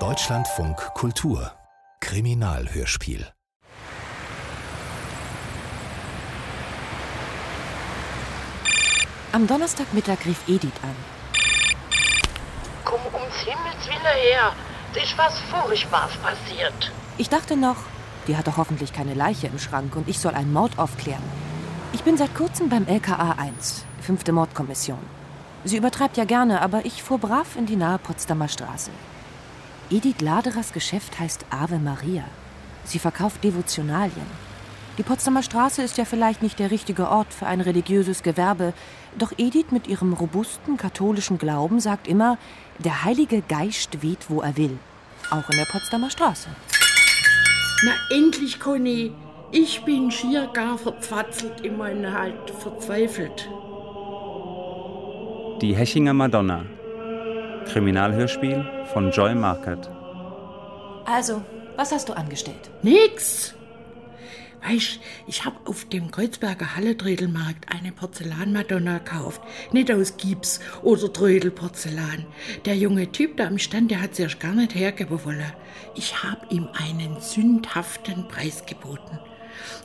Deutschlandfunk Kultur Kriminalhörspiel Am Donnerstagmittag rief Edith an. Komm ums Himmels Willen her. Es ist was Furchtbares passiert. Ich dachte noch, die hat doch hoffentlich keine Leiche im Schrank und ich soll einen Mord aufklären. Ich bin seit kurzem beim LKA 1, fünfte Mordkommission. Sie übertreibt ja gerne, aber ich fuhr brav in die nahe Potsdamer Straße. Edith Laderers Geschäft heißt Ave Maria. Sie verkauft Devotionalien. Die Potsdamer Straße ist ja vielleicht nicht der richtige Ort für ein religiöses Gewerbe, doch Edith mit ihrem robusten katholischen Glauben sagt immer, der Heilige Geist weht, wo er will. Auch in der Potsdamer Straße. Na endlich, Conny. Ich bin schier gar verzwatzelt, immerhin halt verzweifelt. Die Hechinger Madonna. Kriminalhörspiel von Joy Markert. Also, was hast du angestellt? Nix. Weißt, ich hab auf dem Kreuzberger Halle-Trödelmarkt eine Porzellanmadonna gekauft. Nicht aus Gips oder Trödelporzellan. Der junge Typ da am Stand, der hat sie erst gar nicht hergeben wollen. Ich hab ihm einen sündhaften Preis geboten.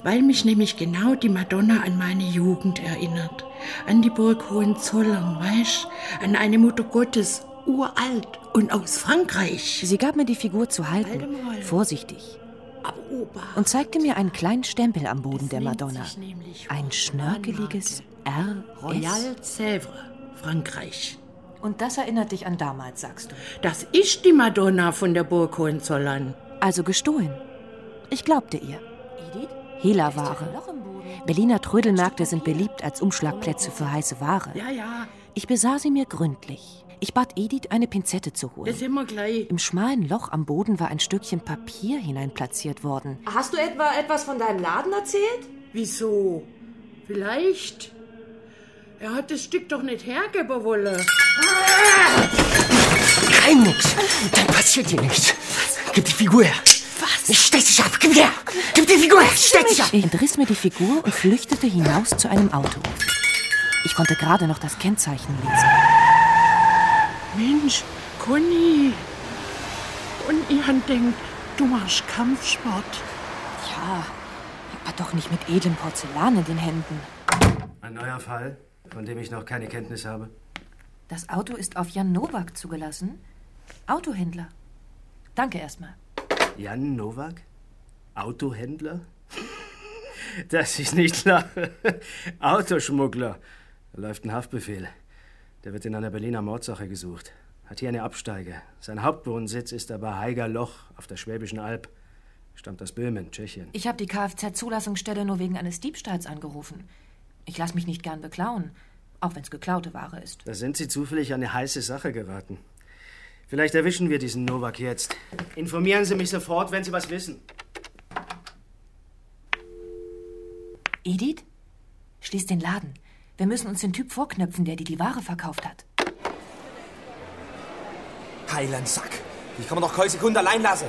Weil mich nämlich genau die Madonna an meine Jugend erinnert. An die Burg Hohenzollern, weißt? An eine Mutter Gottes, uralt und aus Frankreich. Sie gab mir die Figur zu halten, vorsichtig, und zeigte mir einen kleinen Stempel am Boden der Madonna. Ein schnörkeliges R. Royal Sèvres, Frankreich. Und das erinnert dich an damals, sagst du. Das ist die Madonna von der Burg Hohenzollern. Also gestohlen. Ich glaubte ihr. Hehlerware. Berliner Trödelmärkte sind beliebt als Umschlagplätze für heiße Ware. Ja, ja, Ich besah sie mir gründlich. Ich bat Edith, eine Pinzette zu das holen. sind wir gleich. Im schmalen Loch am Boden war ein Stückchen Papier hineinplatziert worden. Hast du etwa etwas von deinem Laden erzählt? Wieso? Vielleicht? Er hat das Stück doch nicht hergeben wollen. Kein Mucks. Dann passiert dir nichts. Gib die Figur her. Stech dich ab. Gib her. Gib die Figur her. Stech dich ab. Ich entriss mir die Figur und flüchtete hinaus zu einem Auto. Ich konnte gerade noch das Kennzeichen lesen. Mensch, Conny. Und ich han denkt, du machst Kampfsport. Ja, aber doch nicht mit edlem Porzellan in den Händen. Ein neuer Fall, von dem ich noch keine Kenntnis habe. Das Auto ist auf Jan Nowak zugelassen. Autohändler. Danke erstmal. Jan Nowak? Autohändler? Dass ich nicht lache. Autoschmuggler. Da läuft ein Haftbefehl. Der wird in einer Berliner Mordsache gesucht. Hat hier eine Absteige. Sein Hauptwohnsitz ist aber Heiger Loch auf der Schwäbischen Alb. Stammt aus Böhmen, Tschechien. Ich habe die Kfz-Zulassungsstelle nur wegen eines Diebstahls angerufen. Ich lasse mich nicht gern beklauen, auch wenn es geklaute Ware ist. Da sind Sie zufällig an eine heiße Sache geraten. Vielleicht erwischen wir diesen Nowak jetzt. Informieren Sie mich sofort, wenn Sie was wissen. Edith? Schließ den Laden. Wir müssen uns den Typ vorknöpfen, der dir die Ware verkauft hat. Heiland Sack. Ich kann man doch keine Sekunde allein lassen.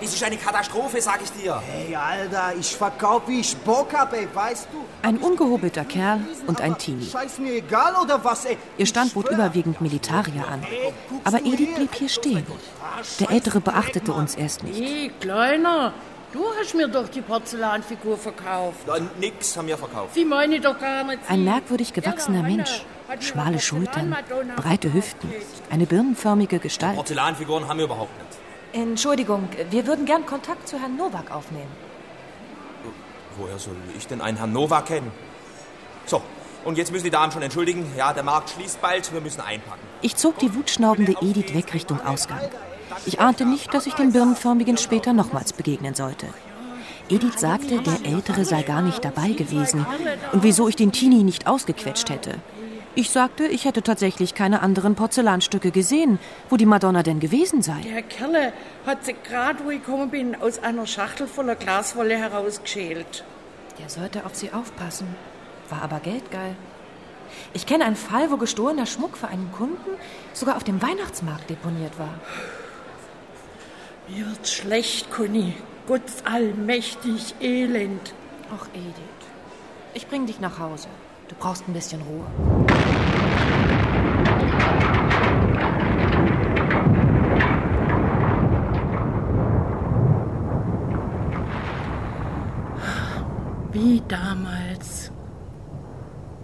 Das ist eine Katastrophe, sag ich dir. Hey, Alter, ich verkauf, wie ich Bock hab, ey, weißt du? Ein ungehobelter Kerl und ein Teenie. Scheiß mir egal, oder was, ey? Ihr Stand bot überwiegend Militarier an. Aber Edith blieb hier stehen. Der Ältere beachtete uns erst nicht. Hey, Kleiner, du hast mir doch die Porzellanfigur verkauft. Dann nix haben wir verkauft. Sie meine ich doch gar nicht. Ein merkwürdig gewachsener Mensch. Schmale Schultern, breite Hüften, eine birnenförmige Gestalt. Porzellanfiguren haben wir überhaupt nicht. Entschuldigung, wir würden gern Kontakt zu Herrn Nowak aufnehmen. Woher soll ich denn einen Herrn Nova kennen? So, und jetzt müssen die Damen schon entschuldigen. Ja, der Markt schließt bald, wir müssen einpacken. Ich zog die wutschnaubende Edith weg Richtung Ausgang. Ich ahnte nicht, dass ich dem Birnenförmigen später nochmals begegnen sollte. Edith sagte, der Ältere sei gar nicht dabei gewesen und wieso ich den Teenie nicht ausgequetscht hätte. Ich sagte, ich hätte tatsächlich keine anderen Porzellanstücke gesehen, wo die Madonna denn gewesen sei. Der Kerle hat sie gerade, wo ich gekommen bin, aus einer Schachtel voller Glaswolle herausgeschält. Der sollte auf sie aufpassen, war aber geldgeil. Ich kenne einen Fall, wo gestohlener Schmuck für einen Kunden sogar auf dem Weihnachtsmarkt deponiert war. Mir wird's schlecht, Conny. Gott allmächtig elend. Ach, Edith, ich bring dich nach Hause. Du brauchst ein bisschen Ruhe. Wie damals.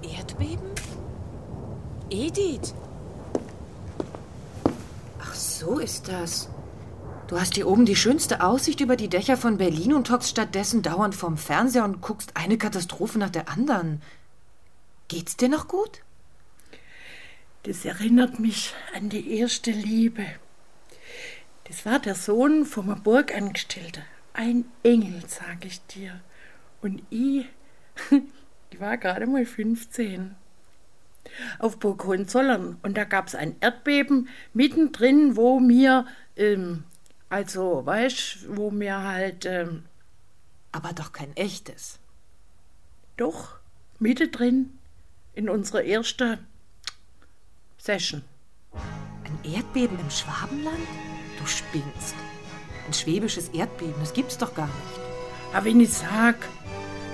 Erdbeben? Edith. Ach, so ist das. Du hast hier oben die schönste Aussicht über die Dächer von Berlin und hockst stattdessen dauernd vorm Fernseher und guckst eine Katastrophe nach der anderen. Geht's dir noch gut? Das erinnert mich an die erste Liebe. Das war der Sohn vom Burgangestellten. Ein Engel, sag ich dir. Und ich, ich war gerade mal 15. Auf Burg Hohenzollern. Und da gab's ein Erdbeben mittendrin, wo mir, ähm, also, weißt wo mir halt, ähm, Aber doch kein echtes. doch, mittendrin in unserer ersten Session. Ein Erdbeben im Schwabenland? Du spinnst. Ein schwäbisches Erdbeben, das gibt's doch gar nicht. Aber wenn ich sag,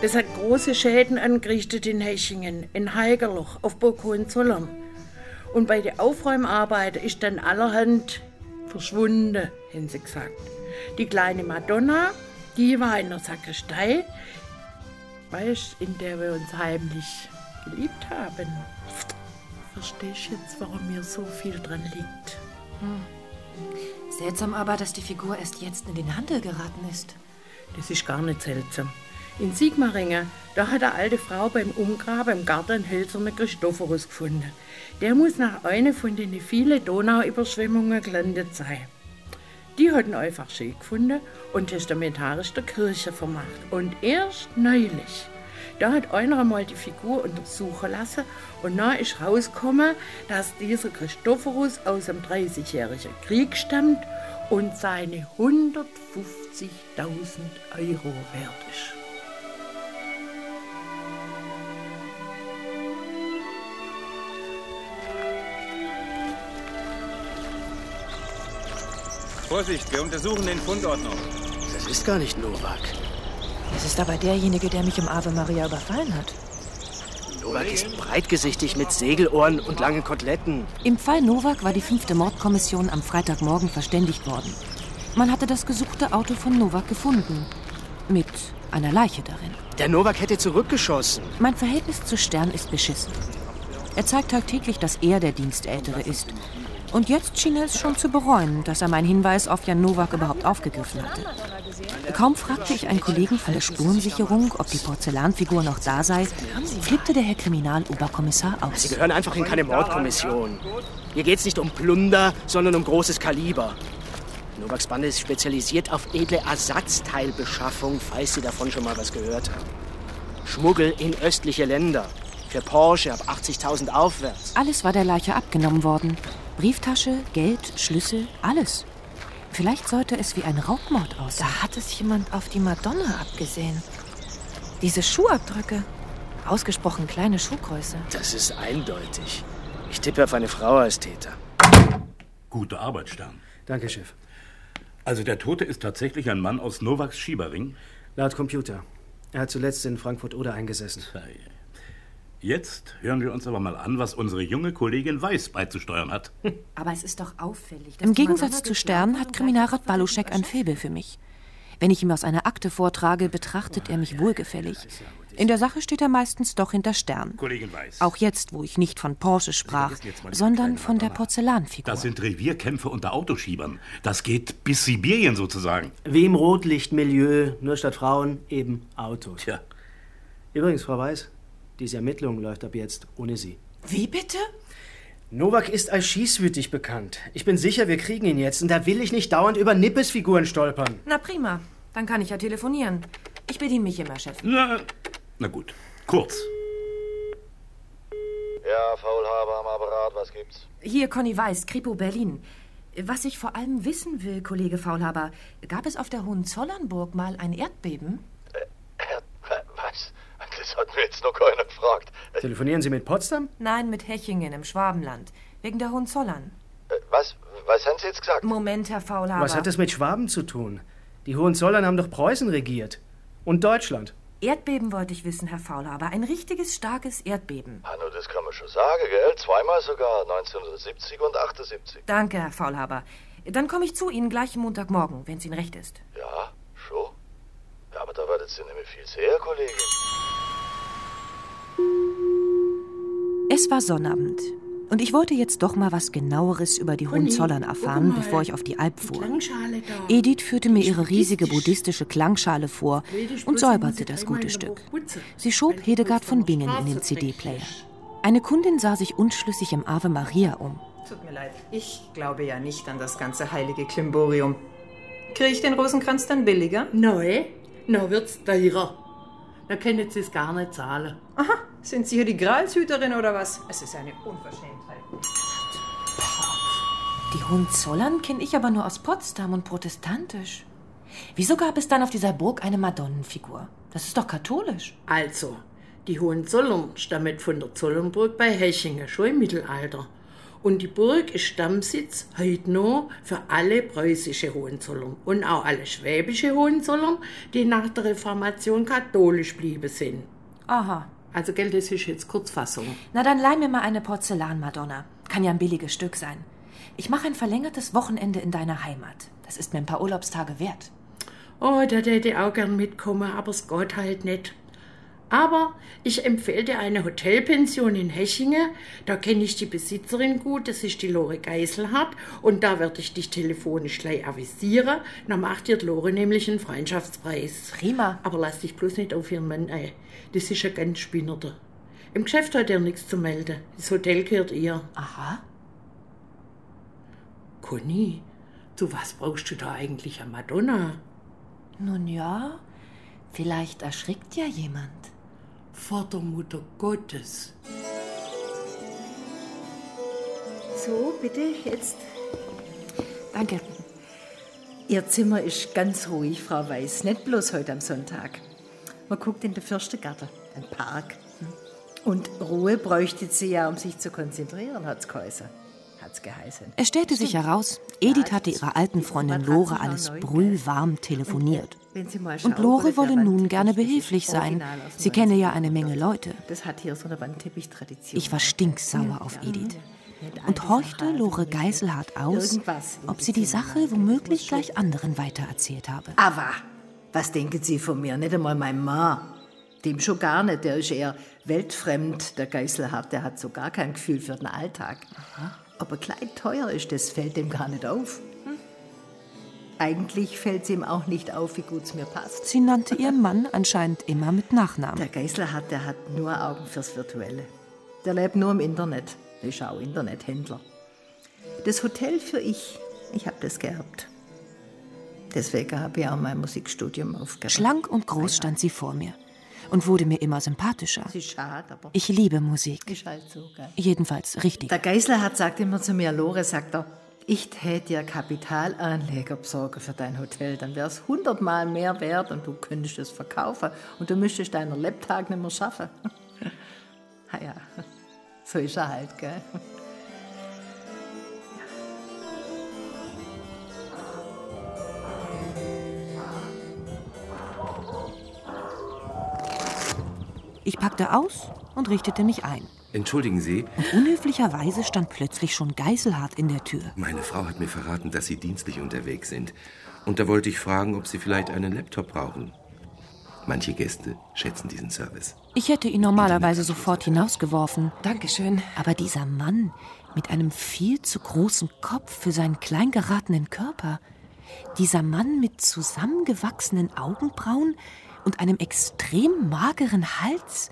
das hat große Schäden angerichtet in Hechingen, in Heigerloch, auf Burg Hohenzollern. Und bei den Aufräumarbeiten ist dann allerhand verschwunden, haben sie gesagt. Die kleine Madonna, die war in der Sakristei, weißt, in der wir uns heimlich geliebt haben. Verstehst du jetzt, warum mir so viel dran liegt? Seltsam aber, dass die Figur erst jetzt in den Handel geraten ist. Das ist gar nicht seltsam. In Sigmaringen, da hat eine alte Frau beim Umgraben im Garten einen hölzernen Christophorus gefunden. Der muss nach einer von den vielen Donauüberschwemmungen gelandet sein. Die hat ihn einfach schön gefunden und testamentarisch der Kirche vermacht. Und erst neulich, da hat einer einmal die Figur untersuchen lassen und da ist rausgekommen, dass dieser Christophorus aus dem Dreißigjährigen Krieg stammt und seine 150.000 Euro wert ist. Vorsicht, wir untersuchen den Fundort noch. Das ist gar nicht Novak. Es ist aber derjenige, der mich im Ave Maria überfallen hat. Novak ist breitgesichtig mit Segelohren und langen Koteletten. Im Fall Nowak war die fünfte Mordkommission am Freitagmorgen verständigt worden. Man hatte das gesuchte Auto von Nowak gefunden. Mit einer Leiche darin. Der Novak hätte zurückgeschossen. Mein Verhältnis zu Stern ist beschissen. Er zeigt tagtäglich, dass er der Dienstältere ist. Und jetzt schien er es schon zu bereuen, dass er meinen Hinweis auf Jan Nowak überhaupt aufgegriffen hatte. Kaum fragte ich einen Kollegen von der Spurensicherung, ob die Porzellanfigur noch da sei, flippte der Herr Kriminaloberkommissar Sie aus. gehören einfach in keine Mordkommission. Hier geht's nicht um Plunder, sondern um großes Kaliber. Novaks Bande ist spezialisiert auf edle Ersatzteilbeschaffung, falls Sie davon schon mal was gehört haben. Schmuggel in östliche Länder. Für Porsche ab 80.000 aufwärts. Alles war der Leiche abgenommen worden. Brieftasche, Geld, Schlüssel, alles. Vielleicht sollte es wie ein Raubmord aussehen. Da hat es jemand auf die Madonna abgesehen. Diese Schuhabdrücke. Ausgesprochen kleine Schuhgröße. Das ist eindeutig. Ich tippe auf eine Frau als Täter. Gute Arbeit, Stern. Danke, Chef. Also der Tote ist tatsächlich ein Mann aus Novaks Schiebering. Laut Computer. Er hat zuletzt in Frankfurt-Oder eingesessen. Jetzt hören wir uns aber mal an, was unsere junge Kollegin Weiß beizusteuern hat. Aber es ist doch auffällig. Im Gegensatz zu Stern hat Kriminalrat Baluschek ein Faible für mich. Wenn ich ihm aus einer Akte vortrage, betrachtet er mich wohlgefällig. In der Sache steht er meistens doch hinter Stern. Kollegin Weiß. Auch jetzt, wo ich nicht von Porsche sprach, sondern von der. Porzellanfigur. Das sind Revierkämpfe unter Autoschiebern. Das geht bis Sibirien sozusagen. Wie im Rotlichtmilieu, nur statt Frauen eben Autos. Tja, Übrigens, Frau Weiß, diese Ermittlung läuft ab jetzt ohne Sie. Wie bitte? Novak ist als schießwütig bekannt. Ich bin sicher, wir kriegen ihn jetzt und da will ich nicht dauernd über Nippesfiguren stolpern. Na prima, dann kann ich ja telefonieren. Ich bediene mich immer, Chef. na, na gut. Kurz. Ja, Faulhaber am Apparat, was gibt's? Hier Conny Weiß, Kripo Berlin. Was ich vor allem wissen will, Kollege Faulhaber, gab es auf der Hohenzollernburg mal ein Erdbeben? Das hat mir jetzt noch keiner gefragt. Telefonieren Sie mit Potsdam? Nein, mit Hechingen im Schwabenland. Wegen der Hohenzollern. Äh, Was? Was haben Sie jetzt gesagt? Moment, Herr Faulhaber. Was hat es mit Schwaben zu tun? Die Hohenzollern haben doch Preußen regiert. Und Deutschland. Erdbeben wollte ich wissen, Herr Faulhaber. Ein richtiges, starkes Erdbeben. Hanno, das kann man schon sagen, gell? Zweimal sogar, 1970 und 78. Danke, Herr Faulhaber. Dann komme ich zu Ihnen gleich Montagmorgen, wenn es Ihnen recht ist. Ja, schon? Ja, aber da werdet ihr nicht mehr viel sehen, Kollegin. Es war Sonnabend. Und ich wollte jetzt doch mal was genaueres über die Hohenzollern erfahren, bevor ich auf die Alp fuhr. Edith führte mir ihre riesige buddhistische Klangschale vor und säuberte das gute Stück. Sie schob Hedegard von Bingen in den CD-Player. Eine Kundin sah sich unschlüssig im Ave Maria um. Tut mir leid, ich glaube ja nicht an das ganze heilige Klimborium. Kriege ich den Rosenkranz dann billiger? Neu? Na wird's teurer. Da können Sie es gar nicht zahlen. Aha, sind Sie hier die Gralshüterin oder was? Es ist eine Unverschämtheit. Die Hohenzollern kenne ich aber nur aus Potsdam und protestantisch. Wieso gab es dann auf dieser Burg eine Madonnenfigur? Das ist doch katholisch. Also, die Hohenzollern stammen von der Zollernburg bei Hechingen, schon im Mittelalter. Und die Burg ist Stammsitz heute noch für alle preußische Hohenzollern und auch alle schwäbische Hohenzollern, die nach der Reformation katholisch blieben sind. Aha. Also, gell, das ist jetzt Kurzfassung. Na dann leih mir mal eine Porzellanmadonna. Kann ja ein billiges Stück sein. Ich mache ein verlängertes Wochenende in deiner Heimat. Das ist mir ein paar Urlaubstage wert. Oh, da hätte ich auch gern mitkommen, aber es geht halt nicht. Aber ich empfehle dir eine Hotelpension in Hechingen. Da kenne ich die Besitzerin gut, das ist die Lore Geiselhardt. Und da werde ich dich telefonisch gleich avisieren. Dann macht dir die Lore nämlich einen Freundschaftspreis. Prima. Aber lass dich bloß nicht auf ihren Mann ein. Das ist ein ganz Spinnerter. Im Geschäft hat er nichts zu melden. Das Hotel gehört ihr. Aha. Conny, zu was brauchst du da eigentlich eine Madonna? Nun ja, vielleicht erschrickt ja jemand. Vor der Mutter Gottes. So, bitte, jetzt. Danke. Ihr Zimmer ist ganz ruhig, Frau Weiß. Nicht bloß heute am Sonntag. Man guckt in den Fürstengarten, ein Park. Und Ruhe bräuchte sie ja, um sich zu konzentrieren, hat's geheißen. Hat's geheißen. Es stellte sich heraus, Edith hatte ihrer alten Freundin Lore alles brühwarm telefoniert. Und Lore wolle nun gerne behilflich sein. Sie kenne ja 19. eine Menge Leute. Ich war stinksauer auf Edith und horchte Lore Geiselhardt aus, ob sie die Sache womöglich gleich anderen weitererzählt habe. Aber, was denken Sie von mir? Nicht einmal mein Mann. Dem schon gar nicht. Der ist eher weltfremd, der Geiselhardt. Der hat so gar kein Gefühl für den Alltag. Aber kleid teuer ist, das fällt dem gar nicht auf. Eigentlich fällt es ihm auch nicht auf, wie gut es mir passt. Sie nannte ihren Mann anscheinend immer mit Nachnamen. Der Geiselhardt, der hat nur Augen fürs Virtuelle. Der lebt nur im Internet. Ist auch Internethändler. Das Hotel für ich, ich habe das geerbt. Deswegen habe ich auch mein Musikstudium aufgehört. Schlank und groß stand sie vor mir und wurde mir immer sympathischer. Schade, aber Ich liebe Musik. ist halt so? Jedenfalls richtig. Der Geiselhardt sagt immer zu mir, Lore, sagt er, ich täte dir Kapitalanleger besorgen für dein Hotel, dann wäre es hundertmal mehr wert und du könntest es verkaufen und du müsstest deinen Lebtag nicht mehr schaffen. ah ja, so ist er halt, gell? Ich packte aus und richtete mich ein. Entschuldigen Sie, Und unhöflicherweise stand plötzlich schon Geiselhardt in der Tür. meine Frau hat mir verraten, dass Sie dienstlich unterwegs sind. Und da wollte ich fragen, ob Sie vielleicht einen Laptop brauchen. Manche Gäste schätzen diesen Service. Ich hätte ihn normalerweise sofort hinausgeworfen. Dankeschön. Aber dieser Mann mit einem viel zu großen Kopf für seinen klein geratenen Körper, dieser Mann mit zusammengewachsenen Augenbrauen und einem extrem mageren Hals,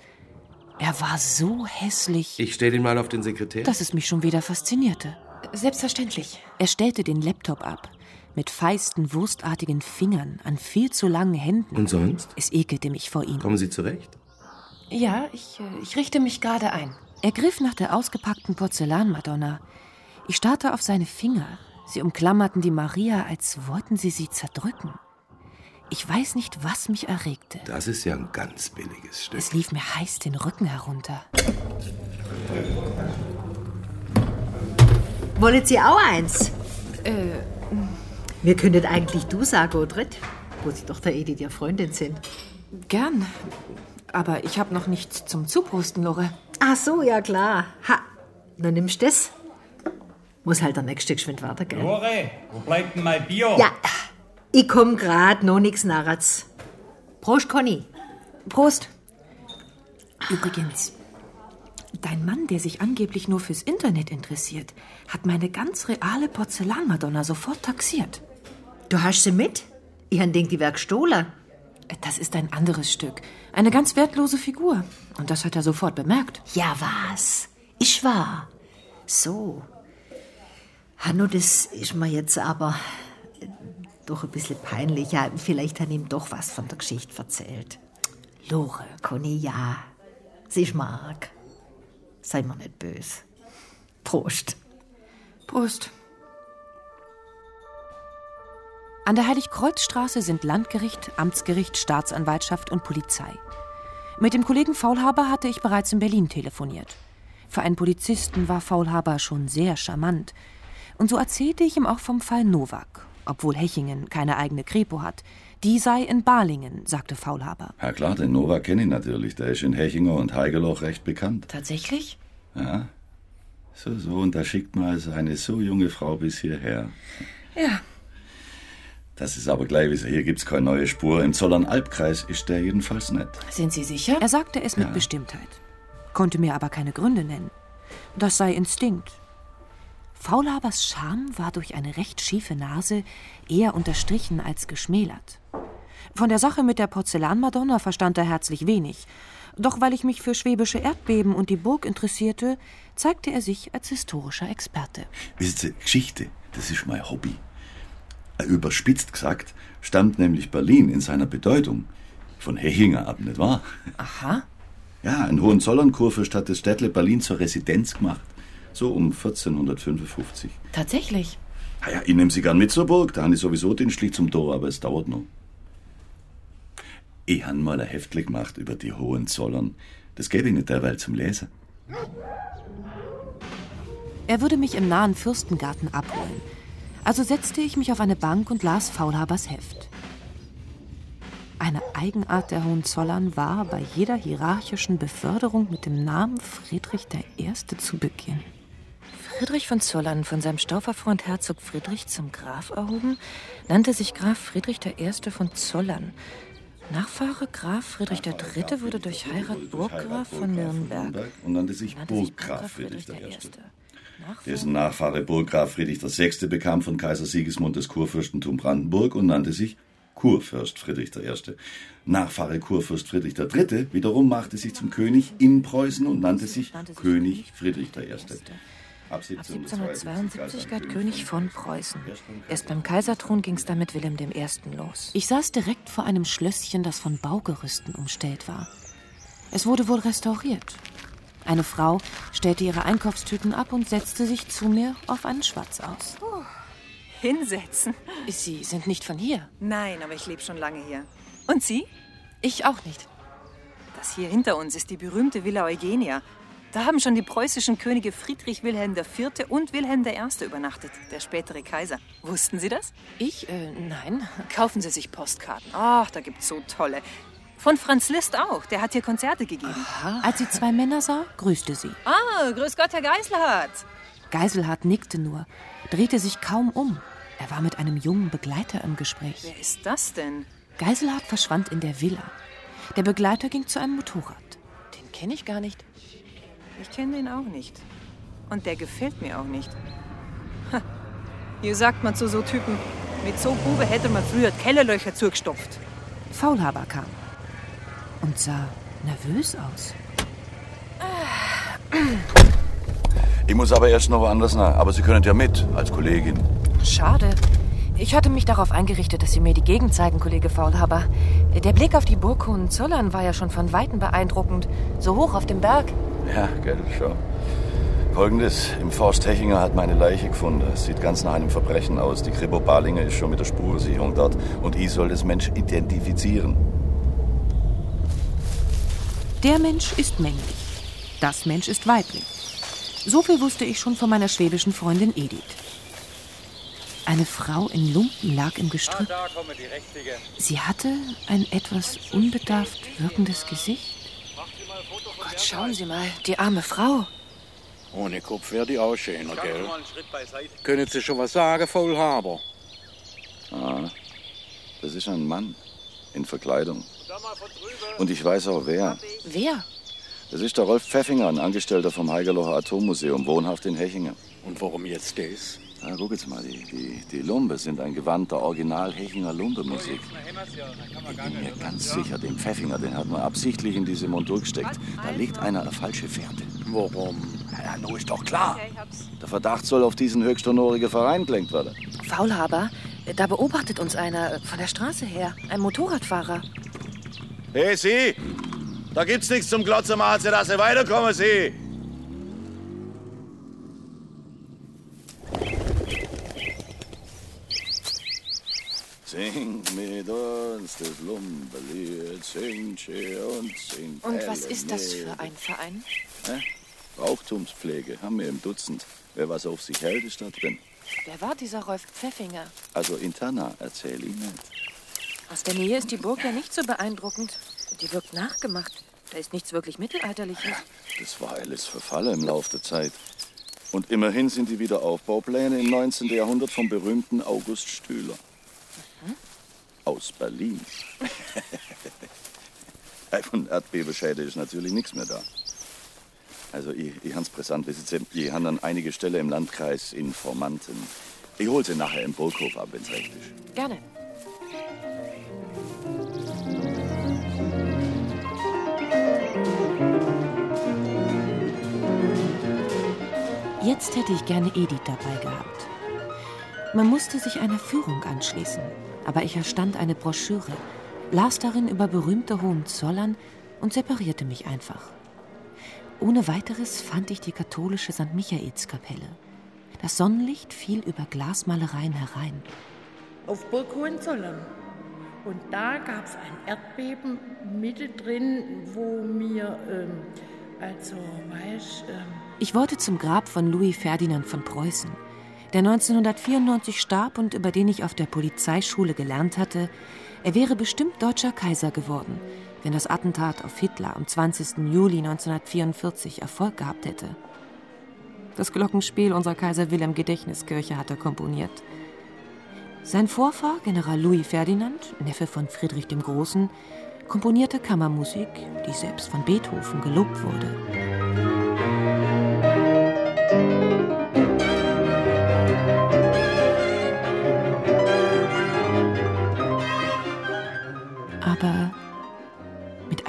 er war so hässlich, Ich stelle ihn mal auf den Sekretär. dass es mich schon wieder faszinierte. Selbstverständlich. Er stellte den Laptop ab, mit feisten, wurstartigen Fingern an viel zu langen Händen. Und sonst? Es ekelte mich vor ihm. Kommen Sie zurecht? Ja, ich, äh, ich richte mich gerade ein. Er griff nach der ausgepackten Porzellanmadonna. Ich starrte auf seine Finger. Sie umklammerten die Maria, als wollten sie sie zerdrücken. Ich weiß nicht, was mich erregte. Das ist ja ein ganz billiges Stück. Es lief mir heiß den Rücken herunter. Wollen Sie auch eins? Äh, Wir könnten eigentlich du sagen, Odrit, wo Sie doch der Edith ihr Freundin sind. gern. Aber ich habe noch nichts zum Zuprosten, Lore. Ach so, ja klar. Ha, dann nimmst du das. Muss halt der nächste geschwind weiter, gell? Lore, wo bleibt denn mein Bier? Ja, ich komm grad, noch nix Narratz. Prost, Conny. Prost. Übrigens, Dein Mann, der sich angeblich nur fürs Internet interessiert, hat meine ganz reale Porzellanmadonna sofort taxiert. Du hast sie mit? Ich han denkt, die wär gestohlen. Das ist ein anderes Stück. Eine ganz wertlose Figur. Und das hat er sofort bemerkt. Ja, was? Ich war. So. Hanno, das ist mir jetzt aber doch ein bisschen peinlich. Ja, vielleicht hat ihm doch was von der Geschichte erzählt. Lore. Conny, ja. Sie ist Mark. Sei mir nicht böse. Prost. Prost. An der Heiligkreuzstraße sind Landgericht, Amtsgericht, Staatsanwaltschaft und Polizei. Mit dem Kollegen Faulhaber hatte ich bereits in Berlin telefoniert. Für einen Polizisten war Faulhaber schon sehr charmant. Und so erzählte ich ihm auch vom Fall Nowak, obwohl Hechingen keine eigene Kripo hat. Die sei in Balingen, sagte Faulhaber. Ja klar, den Nowak kenne ich natürlich. Der ist in Hechinger und Heigeloch recht bekannt. Tatsächlich? Ja. So, so, und da schickt man also eine so junge Frau bis hierher. Ja. Das ist aber gleich wie hier gibt's keine neue Spur. Im Zollern-Albkreis ist der jedenfalls nicht. Sind Sie sicher? Er sagte es mit Ja. Bestimmtheit, konnte mir aber keine Gründe nennen. Das sei Instinkt. Faulhabers Charme war durch eine recht schiefe Nase eher unterstrichen als geschmälert. Von der Sache mit der Porzellanmadonna verstand er herzlich wenig. Doch weil ich mich für schwäbische Erdbeben und die Burg interessierte, zeigte er sich als historischer Experte. Wissen Sie, Geschichte, das ist mein Hobby. Äh, Überspitzt gesagt, stammt nämlich Berlin in seiner Bedeutung von Hechinger ab, nicht wahr? Aha. Ja, ein Hohenzollern-Kurfürst hat das Städtle Berlin zur Residenz gemacht. So um 1455. Tatsächlich. Ah ja, ich nehme Sie gern mit zur Burg, da habe ich sowieso den Schlich zum Tor, aber es dauert noch. Ich habe mal ein Heftli gemacht über die Hohenzollern. Das gebe ich nicht derweil zum Lesen. Er würde mich im nahen Fürstengarten abholen. Also setzte ich mich auf eine Bank und las Faulhabers Heft. Eine Eigenart der Hohenzollern war, bei jeder hierarchischen Beförderung mit dem Namen Friedrich I. zu beginnen. Friedrich von Zollern, von seinem Stauferfreund Herzog Friedrich zum Graf erhoben, nannte sich Graf Friedrich I. von Zollern. Nachfahre Graf Friedrich III. wurde durch Heirat Burggraf von Nürnberg. Und nannte sich Burggraf Friedrich I. Dessen Nachfahre Burggraf Friedrich VI. bekam von Kaiser Sigismund das Kurfürstentum Brandenburg und nannte sich Kurfürst Friedrich I. Nachfahre Kurfürst Friedrich III. wiederum machte sich zum König in Preußen und nannte sich König Friedrich I. Ab 1772 galt König von Preußen. Erst beim Kaiserthron ging es dann mit Wilhelm I. los. Ich saß direkt vor einem Schlösschen, das von Baugerüsten umstellt war. Es wurde wohl restauriert. Eine Frau stellte ihre Einkaufstüten ab und setzte sich zu mir auf einen Schwatz aus. Hinsetzen? Sie sind nicht von hier. Nein, aber ich lebe schon lange hier. Und Sie? Ich auch nicht. Das hier hinter uns ist die berühmte Villa Eugenia. Da haben schon die preußischen Könige Friedrich Wilhelm IV. und Wilhelm I. übernachtet, der spätere Kaiser. Wussten Sie das? Ich? Äh, nein. Kaufen Sie sich Postkarten. Ach, da gibt's so tolle. Von Franz Liszt auch, der hat hier Konzerte gegeben. Als sie zwei Männer sah, grüßte sie. Ah, grüß Gott, Herr Geiselhardt. Geiselhardt nickte nur, drehte sich kaum um. Er war mit einem jungen Begleiter im Gespräch. Wer ist das denn? Geiselhardt verschwand in der Villa. Der Begleiter ging zu einem Motorrad. Den kenne ich gar nicht. Ich kenne den auch nicht. Und der gefällt mir auch nicht. Ha. Hier sagt man zu so Typen, mit so Bube hätte man früher Kellerlöcher zugestopft. Faulhaber kam und sah nervös aus. Ich muss aber erst noch woanders nach. Aber Sie können ja mit, als Kollegin. Schade. Ich hatte mich darauf eingerichtet, dass Sie mir die Gegend zeigen, Kollege Faulhaber. Der Blick auf die Burg Hohenzollern war ja schon von Weitem beeindruckend. So hoch auf dem Berg. Ja, gell, schon. Folgendes, im Forst Hechinger hat meine Leiche gefunden. Es sieht ganz nach einem Verbrechen aus. Die Kripo Balinger ist schon mit der Spurensicherung dort. Und ich soll das Mensch identifizieren. Der Mensch ist männlich. Das Mensch ist weiblich. So viel wusste ich schon von meiner schwäbischen Freundin Edith. Eine Frau in Lumpen lag im Gestrüpp. Richtige. Sie hatte ein etwas unbedarft wirkendes Gesicht. Schauen Sie mal, die arme Frau. Ohne Kopf wäre die auch schöner, gell? Können Sie schon was sagen, Faulhaber? Ah, das ist ein Mann in Verkleidung. Und ich weiß auch wer. Wer? Das ist der Rolf Pfeffinger, ein Angestellter vom Heigerlocher Atommuseum, wohnhaft in Hechingen. Und warum jetzt das? Na, guck jetzt mal, die, die, die Lumbe sind ein Gewand der Original-Hechinger Lumbe-Musik. Ich bin mir ganz sicher, den Pfeffinger, den hat man absichtlich in diese Montur gesteckt. Da legt einer eine falsche Fährte. Warum? Ja, nur ist doch klar. Der Verdacht soll auf diesen höchsthonorigen Verein gelenkt werden. Faulhaber, da beobachtet uns einer von der Straße her. Ein Motorradfahrer. Hey, Sie! Da gibt's nichts zum Glotzen machen, dass Sie weiterkommen, Sie! Sing mit uns das Lumbelied, sing schön und sing Und was ist das für ein Verein? Hä? Brauchtumspflege haben wir im Dutzend. Wer was auf sich hält, ist da drin. Wer war dieser Rolf Pfeffinger? Also Interna, erzähl ich nicht. Aus der Nähe ist die Burg ja nicht so beeindruckend. Die wirkt nachgemacht. Da ist nichts wirklich Mittelalterliches. Das war alles verfallen im Laufe der Zeit. Und immerhin sind die Wiederaufbaupläne im 19. Jahrhundert vom berühmten August Stühler. Aus Berlin. Von Erdbebenschäden ist natürlich nichts mehr da. Also, ich, ich hans brisant, Sie, ich han an einige Stelle im Landkreis Informanten. Ich hol sie nachher im Burghof ab, wenn's recht ist. Gerne. Jetzt hätte ich gerne Edith dabei gehabt. Man musste sich einer Führung anschließen, aber ich erstand eine Broschüre, las darin über berühmte Hohenzollern und separierte mich einfach. Ohne weiteres fand ich die katholische St. Michaelskapelle. Das Sonnenlicht fiel über Glasmalereien herein. Auf Burg Hohenzollern. Und da gab es ein Erdbeben mittendrin, wo mir, ähm, also, weißt ähm, Ich wollte zum Grab von Louis Ferdinand von Preußen, der 1994 starb und über den ich auf der Polizeischule gelernt hatte, er wäre bestimmt deutscher Kaiser geworden, wenn das Attentat auf Hitler am 20. Juli 1944 Erfolg gehabt hätte. Das Glockenspiel unserer Kaiser Wilhelm Gedächtniskirche hat er komponiert. Sein Vorfahr, General Louis Ferdinand, Neffe von Friedrich dem Großen, komponierte Kammermusik, die selbst von Beethoven gelobt wurde.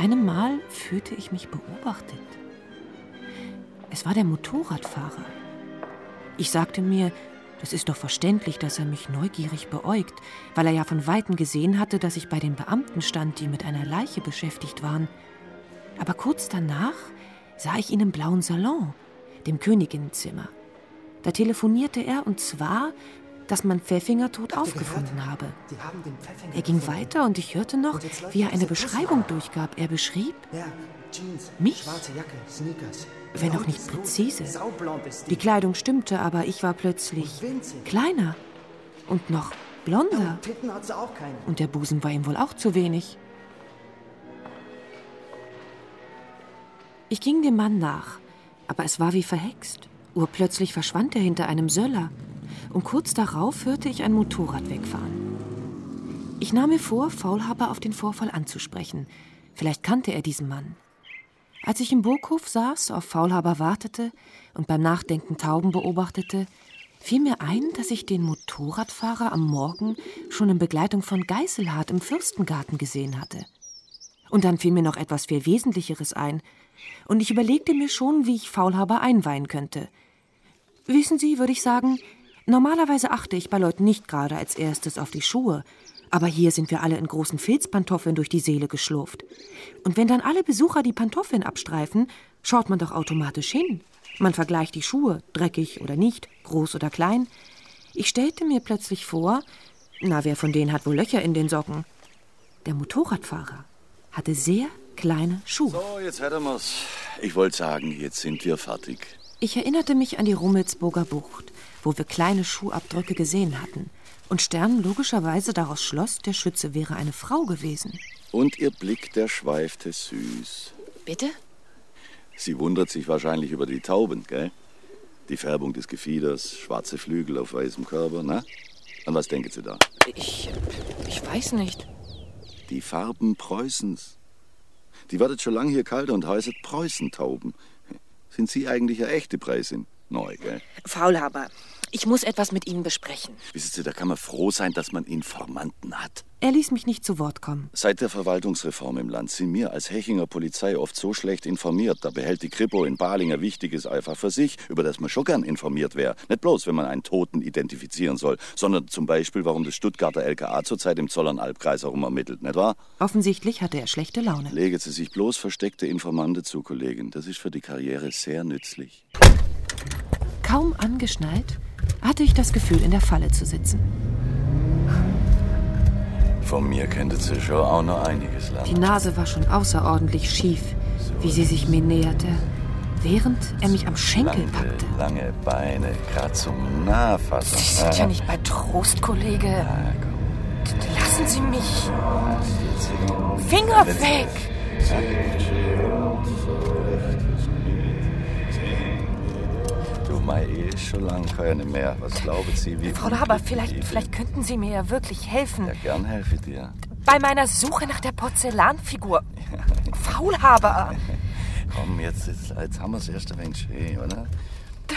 Einem Mal fühlte ich mich beobachtet. Es war der Motorradfahrer. Ich sagte mir, das ist doch verständlich, dass er mich neugierig beäugt, weil er ja von Weitem gesehen hatte, dass ich bei den Beamten stand, die mit einer Leiche beschäftigt waren. Aber kurz danach sah ich ihn im blauen Salon, dem Königinnenzimmer. Da telefonierte er und zwar, dass man Pfeffinger tot aufgefunden habe. Er ging weiter und ich hörte noch, wie er eine Beschreibung durchgab. Er beschrieb mich, wenn auch nicht präzise. Die Kleidung stimmte, aber ich war plötzlich kleiner und noch blonder. Und der Busen war ihm wohl auch zu wenig. Ich ging dem Mann nach, aber es war wie verhext. Urplötzlich verschwand er hinter einem Söller und kurz darauf hörte ich ein Motorrad wegfahren. Ich nahm mir vor, Faulhaber auf den Vorfall anzusprechen. Vielleicht kannte er diesen Mann. Als ich im Burghof saß, auf Faulhaber wartete und beim Nachdenken Tauben beobachtete, fiel mir ein, dass ich den Motorradfahrer am Morgen schon in Begleitung von Geißelhardt im Fürstengarten gesehen hatte. Und dann fiel mir noch etwas viel Wesentlicheres ein, und ich überlegte mir schon, wie ich Faulhaber einweihen könnte. Wissen Sie, würde ich sagen, normalerweise achte ich bei Leuten nicht gerade als erstes auf die Schuhe, aber hier sind wir alle in großen Filzpantoffeln durch die Seele geschlurft. Und wenn dann alle Besucher die Pantoffeln abstreifen, schaut man doch automatisch hin. Man vergleicht die Schuhe, dreckig oder nicht, groß oder klein. Ich stellte mir plötzlich vor, na, wer von denen hat wohl Löcher in den Socken? Der Motorradfahrer hatte sehr kleine Schuhe. So, jetzt hätten wir's. Ich wollte sagen, jetzt sind wir fertig. Ich erinnerte mich an die Rummelsburger Bucht, wo wir kleine Schuhabdrücke gesehen hatten. Und Stern logischerweise daraus schloss, der Schütze wäre eine Frau gewesen. Und ihr Blick, der schweifte süß. Bitte? Sie wundert sich wahrscheinlich über die Tauben, gell? Die Färbung des Gefieders, schwarze Flügel auf weißem Körper, na? An was denken Sie da? Ich. ich weiß nicht. Die Farben Preußens. Die wartet schon lange hier kalt und heißt Preußentauben. Sind Sie eigentlich eine echte Preisin? Neu, gell? Faulhaber, ich muss etwas mit Ihnen besprechen. Wissen Sie, da kann man froh sein, dass man Informanten hat. Er ließ mich nicht zu Wort kommen. Seit der Verwaltungsreform im Land sind wir als Hechinger Polizei oft so schlecht informiert. Da behält die Kripo in Balinger Wichtiges einfach für sich, über das man schon gern informiert wäre. Nicht bloß, wenn man einen Toten identifizieren soll, sondern zum Beispiel, warum das Stuttgarter LKA zurzeit im Zollernalbkreis herum ermittelt, nicht wahr? Offensichtlich hatte er schlechte Laune. Legen Sie sich bloß versteckte Informante zu, Kollegin. Das ist für die Karriere sehr nützlich. Kaum angeschnallt, hatte ich das Gefühl, in der Falle zu sitzen. Von mir könnte sie schon auch noch einiges lernen. Die Nase war schon außerordentlich schief, wie sie sich mir näherte, während er mich am Schenkel packte. Lange Beine, grad zum Nahfassen. Sie sind ja nicht bei Trost, Kollege. Lassen Sie mich. Finger weg! Ehe ist schon lang keine mehr. Was glauben Sie, wie... Frau Laber, vielleicht, vielleicht könnten Sie mir ja wirklich helfen. Ja, gern helfe ich dir. Bei meiner Suche nach der Porzellanfigur. Faulhaber. Komm, jetzt, jetzt, jetzt haben wir es erst ein wenig schön, oder?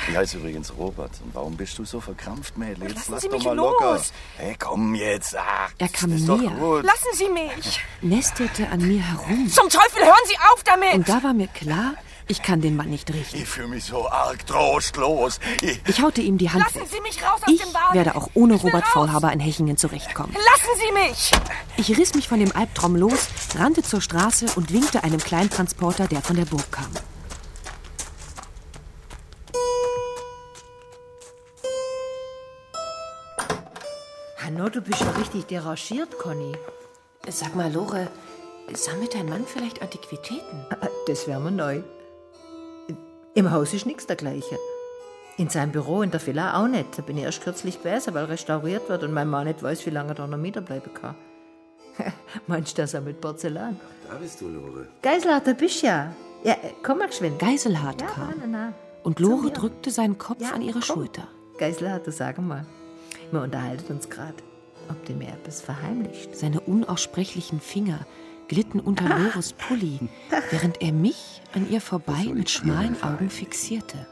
Ich heiße übrigens Robert. Und warum bist du so verkrampft, Mädel? Jetzt Lassen lass Sie doch mich mal los. locker. Hey, komm jetzt. Ach, Er kam ist doch näher. gut. Lassen Sie mich! Nestelte an mir herum. Zum Teufel, hören Sie auf damit! Und da war mir klar, ich kann den Mann nicht richten. Ich fühle mich so arg trostlos. Ich, Ich haute ihm die Hand Lassen weg. Sie mich raus aus Ich dem Wagen! werde auch ohne Ich Robert. Faulhaber in Hechingen zurechtkommen. Lassen Sie mich! Ich riss mich von dem Albtraum los, rannte zur Straße und winkte einem Kleintransporter, der von der Burg kam. Hanno, du bist ja richtig derangiert, Conny. Sag mal, Lore, sammelt dein Mann vielleicht Antiquitäten? Das wäre mir neu. Im Haus ist nichts dergleichen. In seinem Büro in der Villa auch nicht. Da bin ich erst kürzlich gewesen, weil restauriert wird und mein Mann nicht weiß, wie lange er da noch bleiben kann. Meinst du, der sammelt Porzellan? Da bist du, Lore. Geiselhardt, da bist du ja. Ja, äh, komm mal geschwind. Geiselhardt ja, kam. Na, na, na. Und Lore drückte seinen Kopf Ja, an ihre komm. Schulter. Geiselhardt, sag mal. Wir unterhalten uns gerade. Ob du mir etwas verheimlicht? Seine unaussprechlichen Finger glitten unter Lores Pulli, während er mich an ihr vorbei mit schmalen Augen fixierte.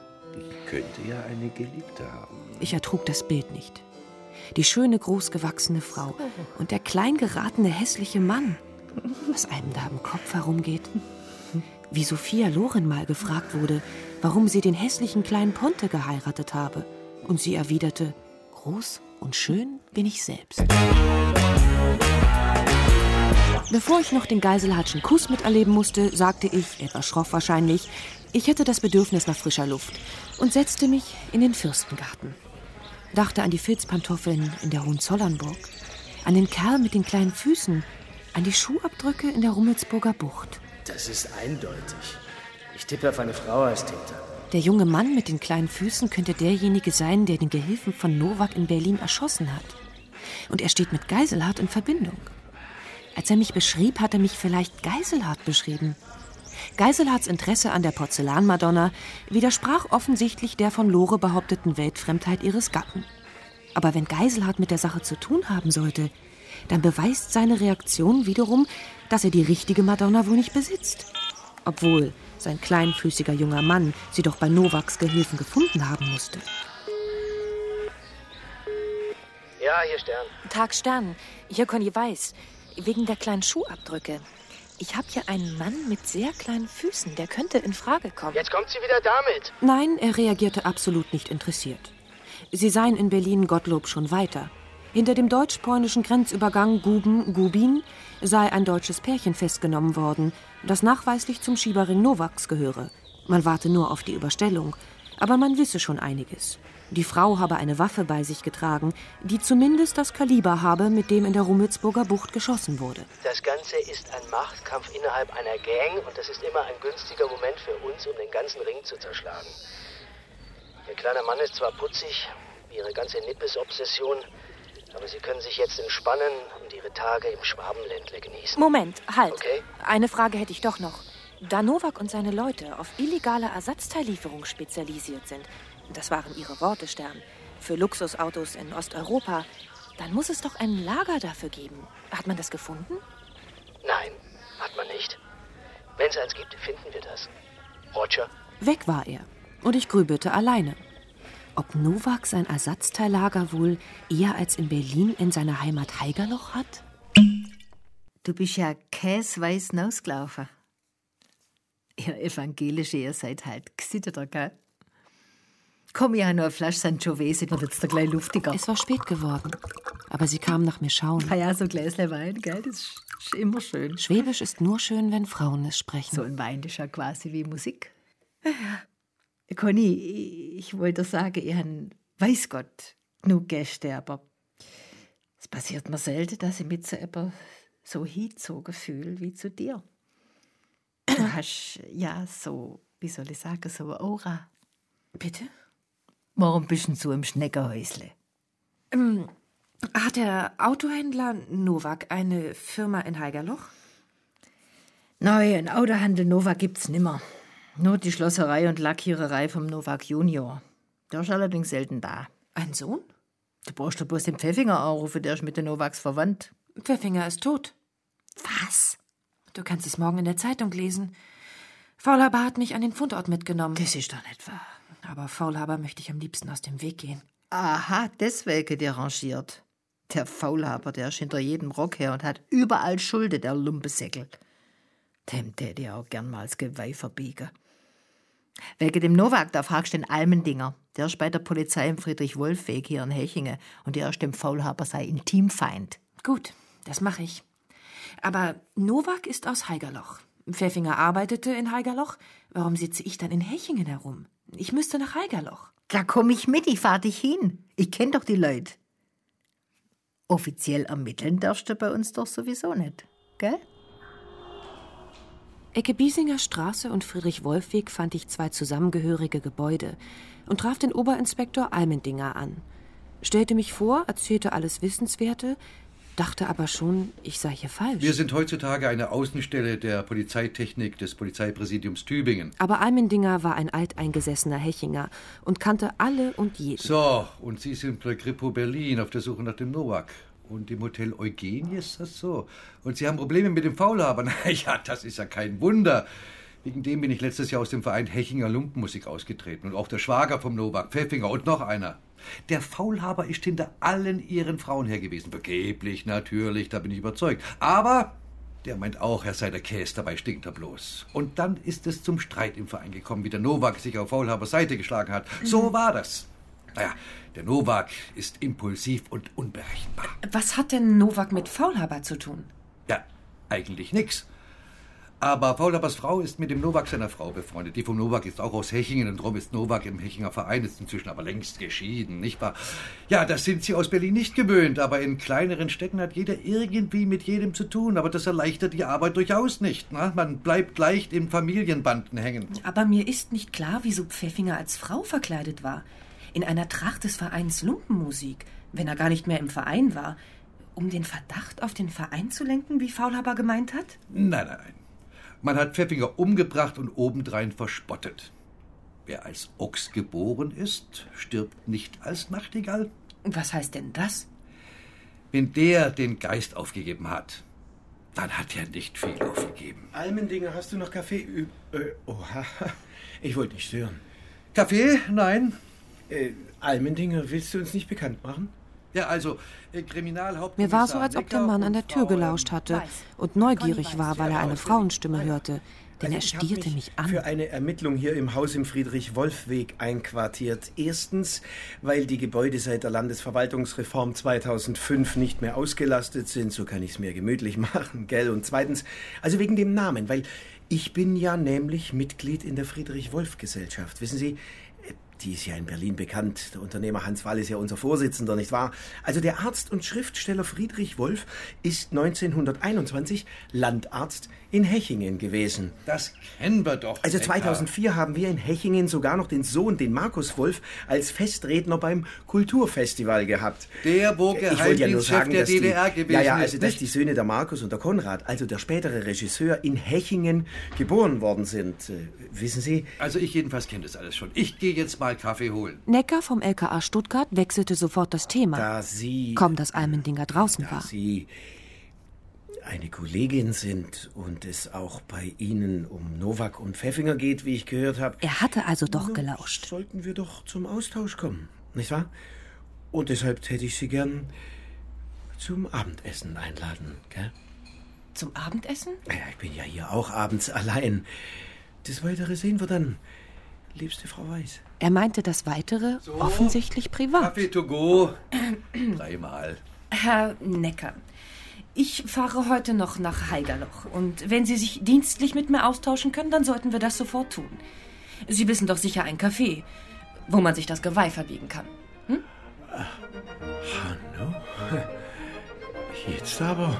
Könnte ja eine Geliebte haben. Ich ertrug das Bild nicht. Die schöne, großgewachsene Frau und der klein geratene, hässliche Mann. Was einem da im Kopf herumgeht. Wie Sophia Loren mal gefragt wurde, warum sie den hässlichen kleinen Ponte geheiratet habe. Und sie erwiderte, groß und schön bin ich selbst. Bevor ich noch den Geiselhardschen Kuss miterleben musste, sagte ich, etwas schroff wahrscheinlich, ich hätte das Bedürfnis nach frischer Luft und setzte mich in den Fürstengarten. Dachte an die Filzpantoffeln in der Hohenzollernburg, an den Kerl mit den kleinen Füßen, an die Schuhabdrücke in der Rummelsburger Bucht. Das ist eindeutig. Ich tippe auf eine Frau als Täter. Der junge Mann mit den kleinen Füßen könnte derjenige sein, der den Gehilfen von Nowak in Berlin erschossen hat. Und er steht mit Geiselhardt in Verbindung. Als er mich beschrieb, hat er mich vielleicht Geiselhardt beschrieben. Geiselhardts Interesse an der Porzellanmadonna widersprach offensichtlich der von Lore behaupteten Weltfremdheit ihres Gatten. Aber wenn Geiselhardt mit der Sache zu tun haben sollte, dann beweist seine Reaktion wiederum, dass er die richtige Madonna wohl nicht besitzt. Obwohl sein kleinfüßiger junger Mann sie doch bei Novaks Gehilfen gefunden haben musste. Ja, hier Stern. Tag Stern, hier Conny Weiß. Wegen der kleinen Schuhabdrücke. Ich habe hier einen Mann mit sehr kleinen Füßen, der könnte in Frage kommen. Jetzt kommt sie wieder damit. Nein, er reagierte absolut nicht interessiert. Sie seien in Berlin Gottlob schon weiter. Hinter dem deutsch-polnischen Grenzübergang Guben-Gubin sei ein deutsches Pärchen festgenommen worden, das nachweislich zum Schieberring Nowaks gehöre. Man warte nur auf die Überstellung, aber man wisse schon einiges. Die Frau habe eine Waffe bei sich getragen, die zumindest das Kaliber habe, mit dem in der Rummelsburger Bucht geschossen wurde. Das Ganze ist ein Machtkampf innerhalb einer Gang und das ist immer ein günstiger Moment für uns, um den ganzen Ring zu zerschlagen. Ihr kleiner Mann ist zwar putzig, wie ihre ganze Nippes-Obsession, aber sie können sich jetzt entspannen und ihre Tage im Schwabenländle genießen. Moment, halt. Okay. Eine Frage hätte ich doch noch. Da Nowak und seine Leute auf illegale Ersatzteillieferung spezialisiert sind, das waren ihre Worte, Stern, für Luxusautos in Osteuropa, dann muss es doch ein Lager dafür geben. Hat man das gefunden? Nein, hat man nicht. es eins gibt, finden wir das. Roger. Weg war er. Und ich grübelte alleine. Ob Nowak sein Ersatzteillager wohl eher als in Berlin in seiner Heimat Heigerloch hat? Du bist ja käsweiß ausgelaufen. Ihr Evangelische, ihr seid halt gesitteter, gell? Komm, ich habe noch eine Flasche Sangiovese, wird jetzt da gleich luftiger. Es war spät geworden, aber sie kam nach mir schauen. Ah ja, so Gläsle Wein, gell, das ist, ist immer schön. Schwäbisch ist nur schön, wenn Frauen es sprechen. So ein Wein ist ja quasi wie Musik. Ja, ja. Conny, ich, ich wollte sagen, ich habe, weiß Gott, genug Gäste, aber es passiert mir selten, dass ich mit so etwas so hingezogen fühle wie zu dir. Du hast ja so, wie soll ich sagen, so eine Aura. Bitte? Warum bist du so im Schneckerhäusle? Ähm, hat der Autohändler Nowak eine Firma in Heigerloch? Nein, ein Autohandel Nowak gibt's nimmer. Nur die Schlosserei und Lackiererei vom Nowak Junior. Der ist allerdings selten da. Ein Sohn? Du brauchst doch bloß den Pfeffinger anrufen, der ist mit den Nowaks verwandt. Pfeffinger ist tot. Was? Du kannst es morgen in der Zeitung lesen. Faulhaber hat mich an den Fundort mitgenommen. Das ist doch nicht wahr. Aber Faulhaber möchte ich am liebsten aus dem Weg gehen. Aha, deswegen derangiert. Der Faulhaber, der ist hinter jedem Rock her und hat überall Schulde, der Lumpesäckel. Dem täte ich auch gern mal als Geweih verbiegen. Wegen dem Nowak, da fragst du den Almendinger. Der ist bei der Polizei im Friedrich-Wolf-Weg hier in Hechingen und der ist dem Faulhaber sei Intimfeind. Gut, das mache ich. Aber Nowak ist aus Heigerloch. Pfeffinger arbeitete in Heigerloch. Warum sitze ich dann in Hechingen herum? Ich müsste nach Heigerloch. Da komm ich mit, ich fahr dich hin. Ich kenn doch die Leute. Offiziell ermitteln darfst du bei uns doch sowieso nicht, gell? Ecke Biesinger Straße und Friedrich-Wolf-Weg fand ich zwei zusammengehörige Gebäude und traf den Oberinspektor Almendinger an. Stellte mich vor, erzählte alles Wissenswerte, dachte aber schon, ich sei hier falsch. Wir sind heutzutage eine Außenstelle der Polizeitechnik des Polizeipräsidiums Tübingen. Aber Almendinger war ein alteingesessener Hechinger und kannte alle und jeden. So, und Sie sind bei Grippo Berlin auf der Suche nach dem Nowak. Und im Hotel Eugenie ist das so. Und Sie haben Probleme mit dem Faulhaber. Na ja, das ist ja kein Wunder. Wegen dem bin ich letztes Jahr aus dem Verein Hechinger Lumpenmusik ausgetreten. Und auch der Schwager vom Nowak, Pfeffinger und noch einer. Der Faulhaber ist hinter allen ihren Frauen her gewesen. Vergeblich, natürlich, da bin ich überzeugt. Aber der meint auch, er sei der Käse, dabei stinkt er bloß. Und dann ist es zum Streit im Verein gekommen, wie der Nowak sich auf Faulhabers Seite geschlagen hat. So war das. Naja, der Nowak ist impulsiv und unberechenbar. Was hat denn Nowak mit Faulhaber zu tun? Ja, eigentlich nix. Aber Faulhabers Frau ist mit dem Nowak seiner Frau befreundet. Die vom Nowak ist auch aus Hechingen und darum ist Nowak im Hechinger Verein, ist inzwischen aber längst geschieden, nicht wahr? Ja, das sind sie aus Berlin nicht gewöhnt, aber in kleineren Städten hat jeder irgendwie mit jedem zu tun. Aber das erleichtert die Arbeit durchaus nicht. Na? Man bleibt leicht in Familienbanden hängen. Aber mir ist nicht klar, wieso Pfeffinger als Frau verkleidet war. In einer Tracht des Vereins Lumpenmusik, wenn er gar nicht mehr im Verein war. Um den Verdacht auf den Verein zu lenken, wie Faulhaber gemeint hat? Nein, nein, nein. Man hat Pfeffinger umgebracht und obendrein verspottet. Wer als Ochs geboren ist, stirbt nicht als Nachtigall. Was heißt denn das? Wenn der den Geist aufgegeben hat, dann hat er nicht viel aufgegeben. Almendinger, hast du noch Kaffee? Ü äh, oha, ich wollte nicht stören. Kaffee? Nein. Äh, Almendinger, willst du uns nicht bekannt machen? Ja, also, äh, Mir war so, als ob der Mann an der Tür gelauscht hatte und neugierig war, weil er eine Frauenstimme hörte. Denn er Also hab stierte mich an. Für eine Ermittlung hier im Haus im Friedrich-Wolf-Weg einquartiert. Erstens, weil die Gebäude seit der Landesverwaltungsreform 2005 nicht mehr ausgelastet sind. So kann ich es mir gemütlich machen, gell? Und zweitens, also wegen dem Namen, weil ich bin ja nämlich Mitglied in der Friedrich-Wolf-Gesellschaft. Wissen Sie, die ist ja in Berlin bekannt. Der Unternehmer Hans Wall ist ja unser Vorsitzender, nicht wahr? Also der Arzt und Schriftsteller Friedrich Wolf ist 1921 Landarzt in Hechingen gewesen. Das kennen wir doch. Also Neckar. 2004 haben wir in Hechingen sogar noch den Sohn, den Markus Wolf, als Festredner beim Kulturfestival gehabt. Der, wo Ich wollte ja nur sagen, der dass die, DDR gewesen ja, ja, ist, also dass nicht? die Söhne der Markus und der Konrad, also der spätere Regisseur, in Hechingen geboren worden sind. Äh, wissen Sie? Also ich jedenfalls kenne das alles schon. Ich gehe jetzt mal Kaffee holen. Necker vom LKA Stuttgart wechselte sofort das Thema. Da Sie. Kaum, dass Almendinger draußen war. Sie. eine Kollegin sind und es auch bei Ihnen um Nowak und Pfeffinger geht, wie ich gehört habe. Er hatte also doch gelauscht. Sollten wir doch zum Austausch kommen, nicht wahr? Und deshalb täte ich Sie gern zum Abendessen einladen, gell? Zum Abendessen? Ja, ich bin ja hier auch abends allein. Das Weitere sehen wir dann, liebste Frau Weiß. Er meinte das Weitere offensichtlich privat. Kaffee to go. Dreimal. Herr Necker, ich fahre heute noch nach Heigerloch. Und wenn Sie sich dienstlich mit mir austauschen können, dann sollten wir das sofort tun. Sie wissen doch sicher ein Café, wo man sich das Geweih verbiegen kann. Hm? Hanno? Jetzt aber.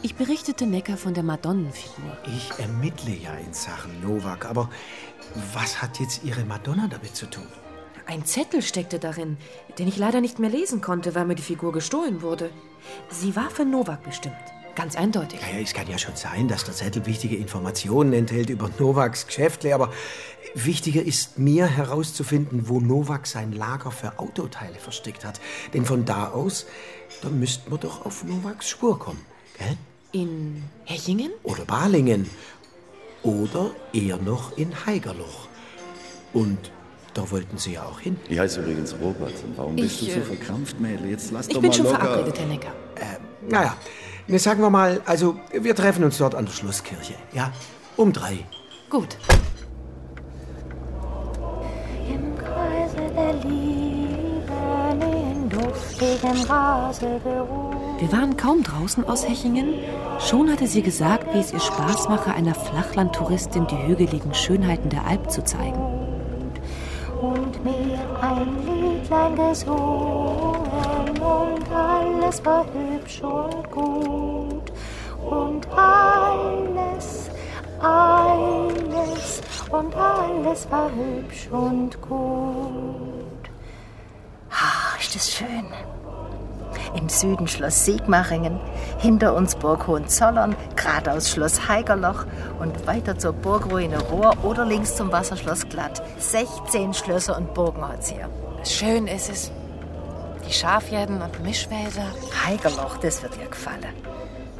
Ich berichtete Necker von der Madonnenfigur. Ich ermittle ja in Sachen Nowak, aber was hat jetzt Ihre Madonna damit zu tun? Ein Zettel steckte darin, den ich leider nicht mehr lesen konnte, weil mir die Figur gestohlen wurde. Sie war für Nowak bestimmt. Ganz eindeutig. Ja, ja, es kann ja schon sein, dass der Zettel wichtige Informationen enthält über Nowaks Geschäftle, aber wichtiger ist mir herauszufinden, wo Nowak sein Lager für Autoteile versteckt hat. Denn von da aus, da müssten wir doch auf Nowaks Spur kommen, gell? In Hechingen? Oder Balingen. Oder eher noch in Heigerloch. Und da wollten Sie ja auch hin. Ich heiße übrigens Robert. Und warum bist Ich, du so äh, verkrampft, Mädel? Jetzt lass Ich doch bin mal schon locker. verabredet, Herr Necker. Naja, ne, sagen wir mal, also wir treffen uns dort an der Schlosskirche, ja? Um drei. Gut. Im Kreise der Liebe, in duftigem Rasegeruch. Wir waren kaum draußen aus Hechingen. Schon hatte sie gesagt, wie es ihr Spaß mache, einer Flachlandtouristin die hügeligen Schönheiten der Alp zu zeigen. und mir ein Liedlein gesungen und alles war hübsch und gut und alles, alles und alles war hübsch und gut. Ah, ist das schön. Im Süden Schloss Sigmaringen, hinter uns Burg Hohenzollern, geradeaus Schloss Heigerloch und weiter zur Burgruine Rohr oder links zum Wasserschloss Glatt. 16 Schlösser und Burgen hat's hier. Schön ist es. Die Schafherden und Mischwälder. Heigerloch, das wird dir gefallen.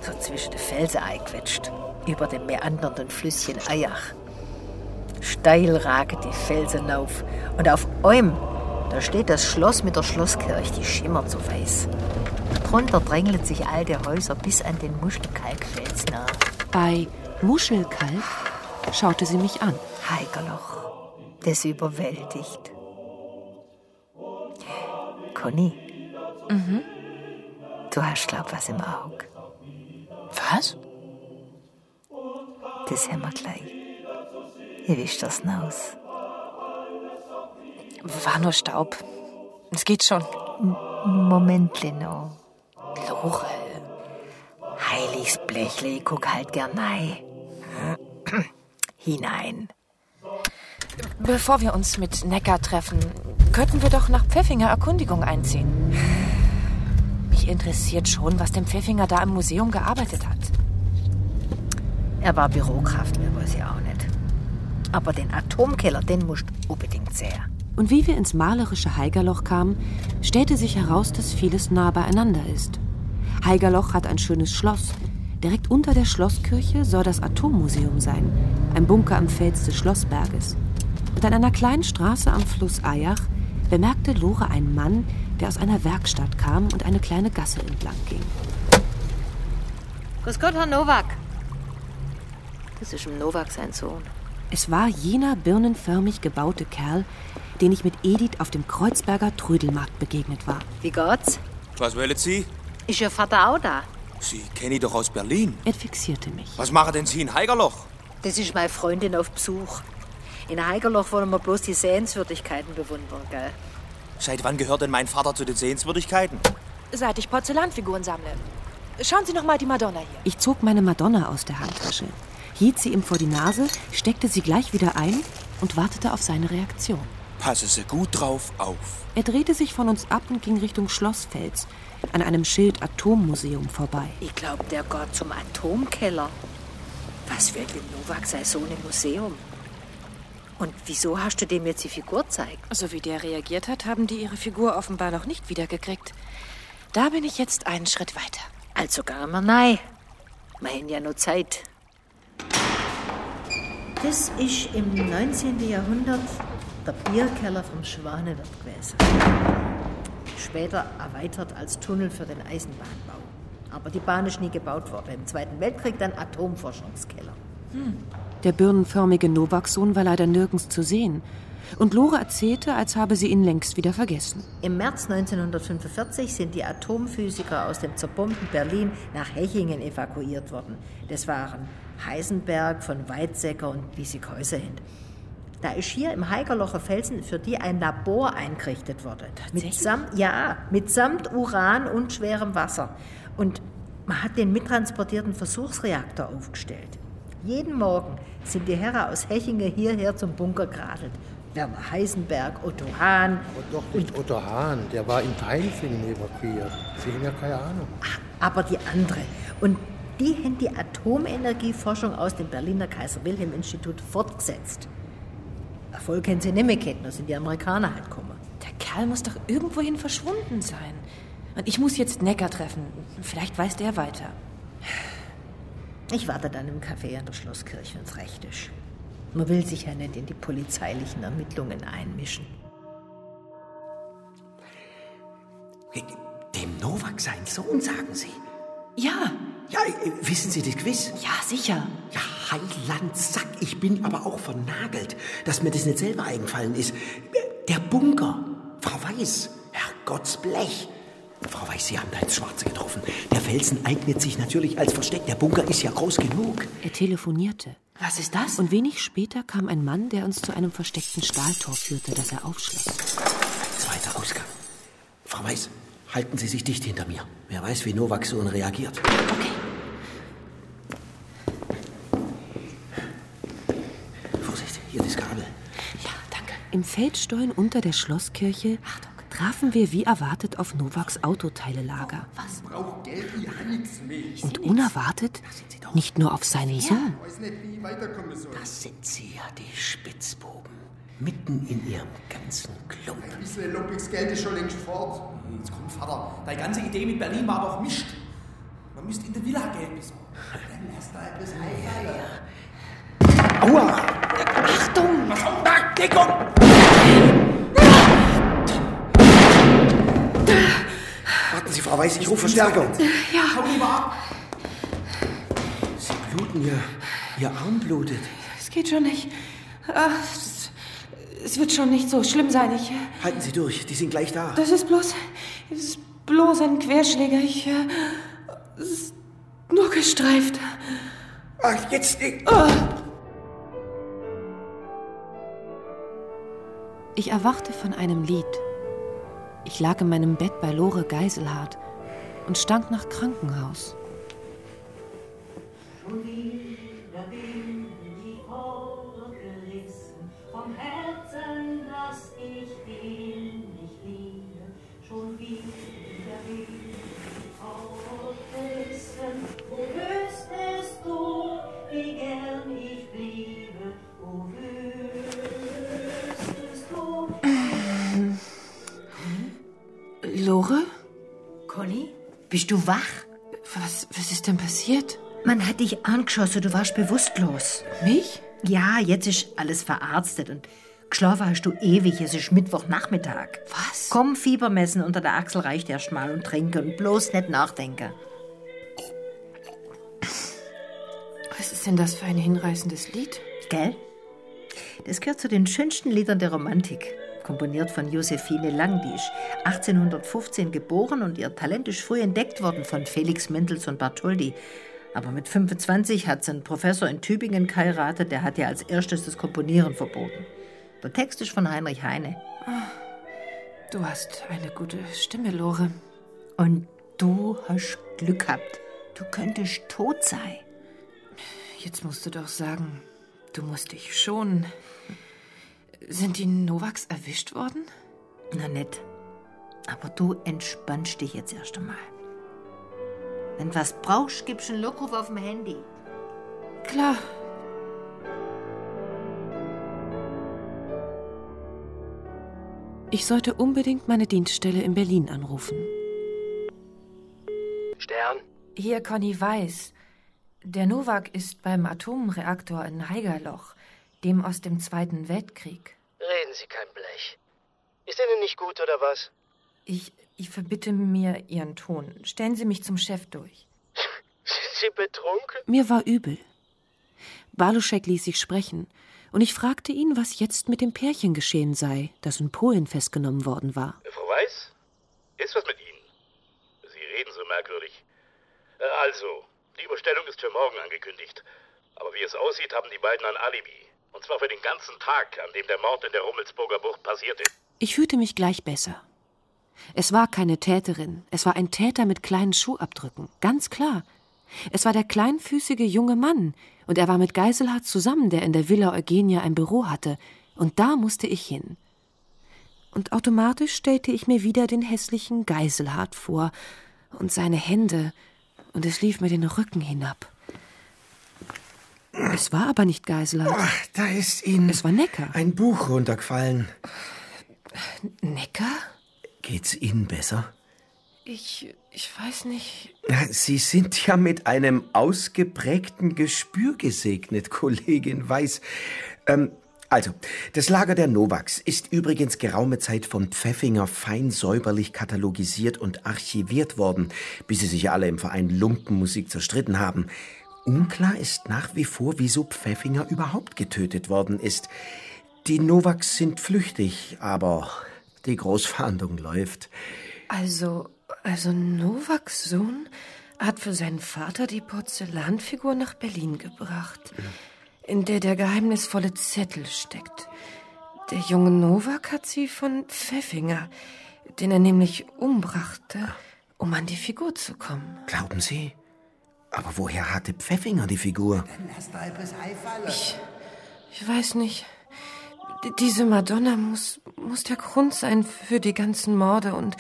So zwischen den Felsen eingequetscht, über dem meandernden Flüsschen Eyach. Steil ragen die Felsen auf und auf Eum, da steht das Schloss mit der Schlosskirche, die schimmert so weiß. Drunter drängeln sich alte Häuser bis an den Muschelkalkfels nah. Bei Muschelkalk schaute sie mich an. Heigerloch, das überwältigt. Conny, Mhm. du hast, glaub was im Auge. Was? Das haben wir gleich. Ihr wischt das aus. War nur Staub. Es geht schon. Moment, Leno. Lore. Heiliges Blechle, ich guck halt gern rein. Hinein. Bevor wir uns mit Neckar treffen, könnten wir doch nach Pfeffinger Erkundigung einziehen. Mich interessiert schon, was dem Pfeffinger da im Museum gearbeitet hat. Er war Bürokraft, mehr weiß ich auch nicht. Aber den Atomkeller, den musst du unbedingt sehen. Und wie wir ins malerische Heigerloch kamen, stellte sich heraus, dass vieles nah beieinander ist. Heigerloch hat ein schönes Schloss. Direkt unter der Schlosskirche soll das Atommuseum sein, ein Bunker am Fels des Schlossberges. Und an einer kleinen Straße am Fluss Eyach bemerkte Lore einen Mann, der aus einer Werkstatt kam und eine kleine Gasse entlang ging. Grüß Gott, Herr Nowak. Das ist im Nowak sein Sohn. Es war jener birnenförmig gebaute Kerl, den ich mit Edith auf dem Kreuzberger Trödelmarkt begegnet war. Wie geht's? Was wollen Sie? Ist Ihr Vater auch da? Sie kenne ich doch aus Berlin. Er fixierte mich. Was machen denn Sie in Heigerloch? Das ist meine Freundin auf Besuch. In Heigerloch wollen wir bloß die Sehenswürdigkeiten bewundern, gell? Seit wann gehört denn mein Vater zu den Sehenswürdigkeiten? Seit ich Porzellanfiguren sammle. Schauen Sie noch mal die Madonna hier. Ich zog meine Madonna aus der Handtasche, hielt sie ihm vor die Nase, steckte sie gleich wieder ein und wartete auf seine Reaktion. Passe Sie gut drauf auf. Er drehte sich von uns ab und ging Richtung Schlossfels, an einem Schild Atommuseum vorbei. Ich glaub, der geht zum Atomkeller. Was will denn Nowak sei Sohn im Museum? Und wieso hast du dem jetzt die Figur gezeigt? So wie der reagiert hat, haben die ihre Figur offenbar noch nicht wiedergekriegt. Da bin ich jetzt einen Schritt weiter. Also gar mal nein. Wir haben ja noch Zeit. Das ist im 19. Jahrhundert der Bierkeller vom Schwanewirt gewesen. Später erweitert als Tunnel für den Eisenbahnbau. Aber die Bahn ist nie gebaut worden. Im Zweiten Weltkrieg dann Atomforschungskeller. Der birnenförmige Novak-Sohn war leider nirgends zu sehen. Und Lore erzählte, als habe sie ihn längst wieder vergessen. Im März 1945 sind die Atomphysiker aus dem zerbombten Berlin nach Hechingen evakuiert worden. Das waren Heisenberg, von Weizsäcker und Wiesigheusehend. Da ist hier im Heigerlocher Felsen für die ein Labor eingerichtet worden. Mitsamt, ja, mitsamt Uran und schwerem Wasser. Und man hat den mittransportierten Versuchsreaktor aufgestellt. Jeden Morgen sind die Herren aus Hechingen hierher zum Bunker geradelt. Werner Heisenberg, Otto Hahn. Und doch nicht Otto Hahn, der war in Peinfingen evakuiert. Sie haben ja keine Ahnung. aber die andere. Und die haben die Atomenergieforschung aus dem Berliner Kaiser-Wilhelm-Institut fortgesetzt. Erfolg haben sie nicht mehr kennen, da sind die Amerikaner halt gekommen. Der Kerl muss doch irgendwohin verschwunden sein. Und ich muss jetzt Necker treffen. Vielleicht weiß der weiter. Ich warte dann im Café an der Schlosskirche, wenn's recht ist. Man will sich ja nicht in die polizeilichen Ermittlungen einmischen. Dem Novak sein Sohn, sagen Sie? Ja. Ja, äh, wissen Sie das Quiz? Ja, sicher. Ja, Heiland Sack, ich bin aber auch vernagelt, dass mir das nicht selber eingefallen ist. Der Bunker, Frau Weiß, Herrgottsblech. Frau Weiß, Sie haben da ins Schwarze getroffen. Der Felsen eignet sich natürlich als Versteck. Der Bunker ist ja groß genug. Er telefonierte. Was ist das? Und wenig später kam ein Mann, der uns zu einem versteckten Stahltor führte, das er aufschloss. Zweiter Ausgang. Frau Weiß, halten Sie sich dicht hinter mir. Wer weiß, wie Novak so reagiert. Okay. Vorsicht, hier das Kabel. Im Feldstollen unter der Schlosskirche trafen wir wie erwartet auf Novaks Autoteilelager. Was braucht Geld? Habe nichts mehr. Und unerwartet nicht nur auf seinen Sohn. Das sind Sie ja, die Spitzbuben. Mitten in Ihrem ganzen Klump. Ein bisschen lumpiges Geld ist schon längst fort. Jetzt komm, Vater, deine ganze Idee mit Berlin war doch Mist. Man müsste in der Villa Geld besorgen. Dann lass da etwas einfallen. Aua! Achtung! Was auch da? Deckung! Warten Sie, Frau Weiß, ich rufe Verstärkung. Ja. Hau lieber ab. Sie bluten, Ihr, Ihr Arm blutet. Es geht schon nicht. Ah, es, wird schon nicht so schlimm sein. Ich, äh, Halten Sie durch, die sind gleich da. das ist bloß. Es ist bloß ein Querschläger. Ich. Äh, es ist nur gestreift. Ach, jetzt. Ah. Ich erwachte von einem Lied. Ich lag in meinem Bett bei Lore Geiselhardt und stank nach Krankenhaus. Schon wieder bin bist du wach? Was, was ist denn passiert? Man hat dich angeschossen, du warst bewusstlos. Mich? Ja, jetzt ist alles verarztet und geschlafen hast du ewig. Es ist Mittwochnachmittag. Was? Komm, Fieber messen unter der Achsel reicht erst mal und trinken und bloß nicht nachdenken. Was ist denn das für ein hinreißendes Lied? Gell? Das gehört zu den schönsten Liedern der Romantik. Komponiert von Josephine Lang, die ist 1815 geboren und ihr Talent ist früh entdeckt worden von Felix Mendelssohn Bartholdy. Aber mit 25 hat sie einen Professor in Tübingen geheiratet, der hat ihr als erstes das Komponieren verboten. Der Text ist von Heinrich Heine. Du hast eine gute Stimme, Lore. Und du hast Glück gehabt. Du könntest tot sein. Jetzt musst du doch sagen, du musst dich schonen. Sind die Novaks erwischt worden? Na nett. Aber du entspannst dich jetzt erst einmal. Wenn du was brauchst, gibst du einen Lockruf auf dem Handy. Klar. Ich sollte unbedingt meine Dienststelle in Berlin anrufen. Stern, Hier, Conny Weiß. Der Nowak ist beim Atomreaktor in Haigerloch, dem aus dem Zweiten Weltkrieg. Reden Sie kein Blech. Ist Ihnen nicht gut oder was? Ich, ich verbitte mir Ihren Ton. Stellen Sie mich zum Chef durch. Sind Sie betrunken? Mir war übel. Baluschek ließ sich sprechen, und ich fragte ihn, was jetzt mit dem Pärchen geschehen sei, das in Polen festgenommen worden war. Frau Weiß, ist was mit Ihnen? Sie reden so merkwürdig. Äh, Also, die Überstellung ist für morgen angekündigt. Aber wie es aussieht, haben die beiden ein Alibi. Und zwar für den ganzen Tag, an dem der Mord in der Rummelsburger Bucht passierte. Ich fühlte mich gleich besser. Es war keine Täterin, es war ein Täter mit kleinen Schuhabdrücken, ganz klar. Es war der kleinfüßige junge Mann, und er war mit Geiselhardt zusammen, der in der Villa Eugenia ein Büro hatte, und da musste ich hin. Und automatisch stellte ich mir wieder den hässlichen Geiselhardt vor und seine Hände, und es lief mir den Rücken hinab. Es war aber nicht Geiselhardt. Ach, da ist Ihnen Es war Necker. ein Buch runtergefallen. Necker? Geht's Ihnen besser? Ich, ich weiß nicht. Sie sind ja mit einem ausgeprägten Gespür gesegnet, Kollegin Weiß. Ähm, also, das Lager der Novaks ist übrigens geraume Zeit von Pfeffinger fein säuberlich katalogisiert und archiviert worden, bis sie sich alle im Verein Lumpenmusik zerstritten haben. Unklar ist nach wie vor, wieso Pfeffinger überhaupt getötet worden ist. Die Novaks sind flüchtig, aber die Großfahndung läuft. Also, also Novaks Sohn hat für seinen Vater die Porzellanfigur nach Berlin gebracht, in der der geheimnisvolle Zettel steckt. Der junge Novak hat sie von Pfeffinger, den er nämlich umbrachte, um an die Figur zu kommen. Glauben Sie? Aber woher hatte Pfeffinger die Figur? Ich, ich weiß nicht. D- Diese Madonna muss, muss der Grund sein für die ganzen Morde und,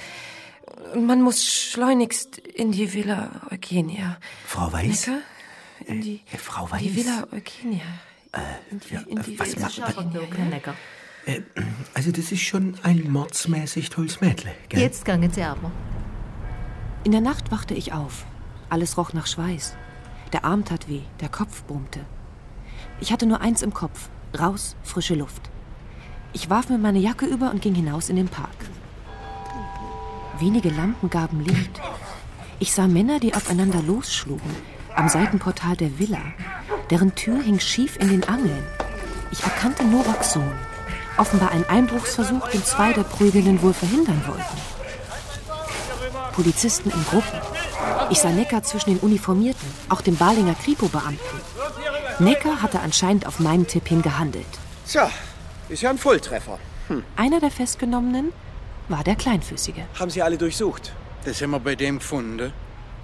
man muss schleunigst in die Villa Eugenia. Frau Weiß? Necker? In die, Äh, Frau die Weiß? Villa Eugenia. in die, in die was Villa macht- Eugenia. Necker. Äh, also das ist schon ein mordsmäßig tolles Mädle, gell? Jetzt gangen Sie aber. In der Nacht wachte ich auf. Alles roch nach Schweiß. Der Arm tat weh, der Kopf brummte. Ich hatte nur eins im Kopf: raus, frische Luft. Ich warf mir meine Jacke über und ging hinaus in den Park. Wenige Lampen gaben Licht. Ich sah Männer, die aufeinander losschlugen, am Seitenportal der Villa. Deren Tür hing schief in den Angeln. Ich erkannte Novaks Sohn. Offenbar ein Einbruchsversuch, den zwei der Prügelnden wohl verhindern wollten. Polizisten in Gruppen. Ich sah Necker zwischen den Uniformierten, auch dem Balinger Kripo-Beamten. Necker hatte anscheinend auf meinen Tipp hin gehandelt. So, ist ja ein Volltreffer. Hm. Einer der Festgenommenen war der Kleinfüßige. Haben Sie alle durchsucht? Das haben wir bei dem gefunden.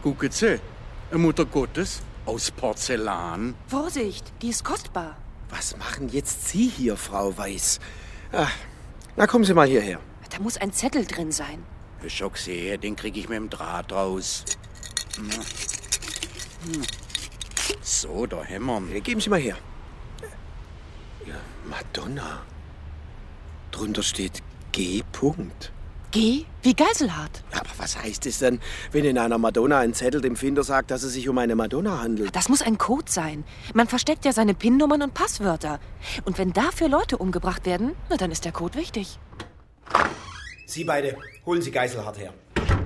Gucken Sie, eine Mutter Gottes aus Porzellan. Vorsicht, die ist kostbar. Was machen jetzt Sie hier, Frau Weiß? Ah, na, kommen Sie mal hierher. Da muss ein Zettel drin sein. Schon gesehen, den krieg ich mit dem Draht raus. So, da haben wir. Geben Sie mal her. Ja, Madonna. Drunter steht G. -Punkt. G wie Geiselhardt. Aber was heißt es denn, wenn in einer Madonna ein Zettel dem Finder sagt, dass es sich um eine Madonna handelt? Das muss ein Code sein. Man versteckt ja seine PIN-Nummern und Passwörter. Und wenn dafür Leute umgebracht werden, na, dann ist der Code wichtig. Sie beide, holen Sie Geiselhardt her.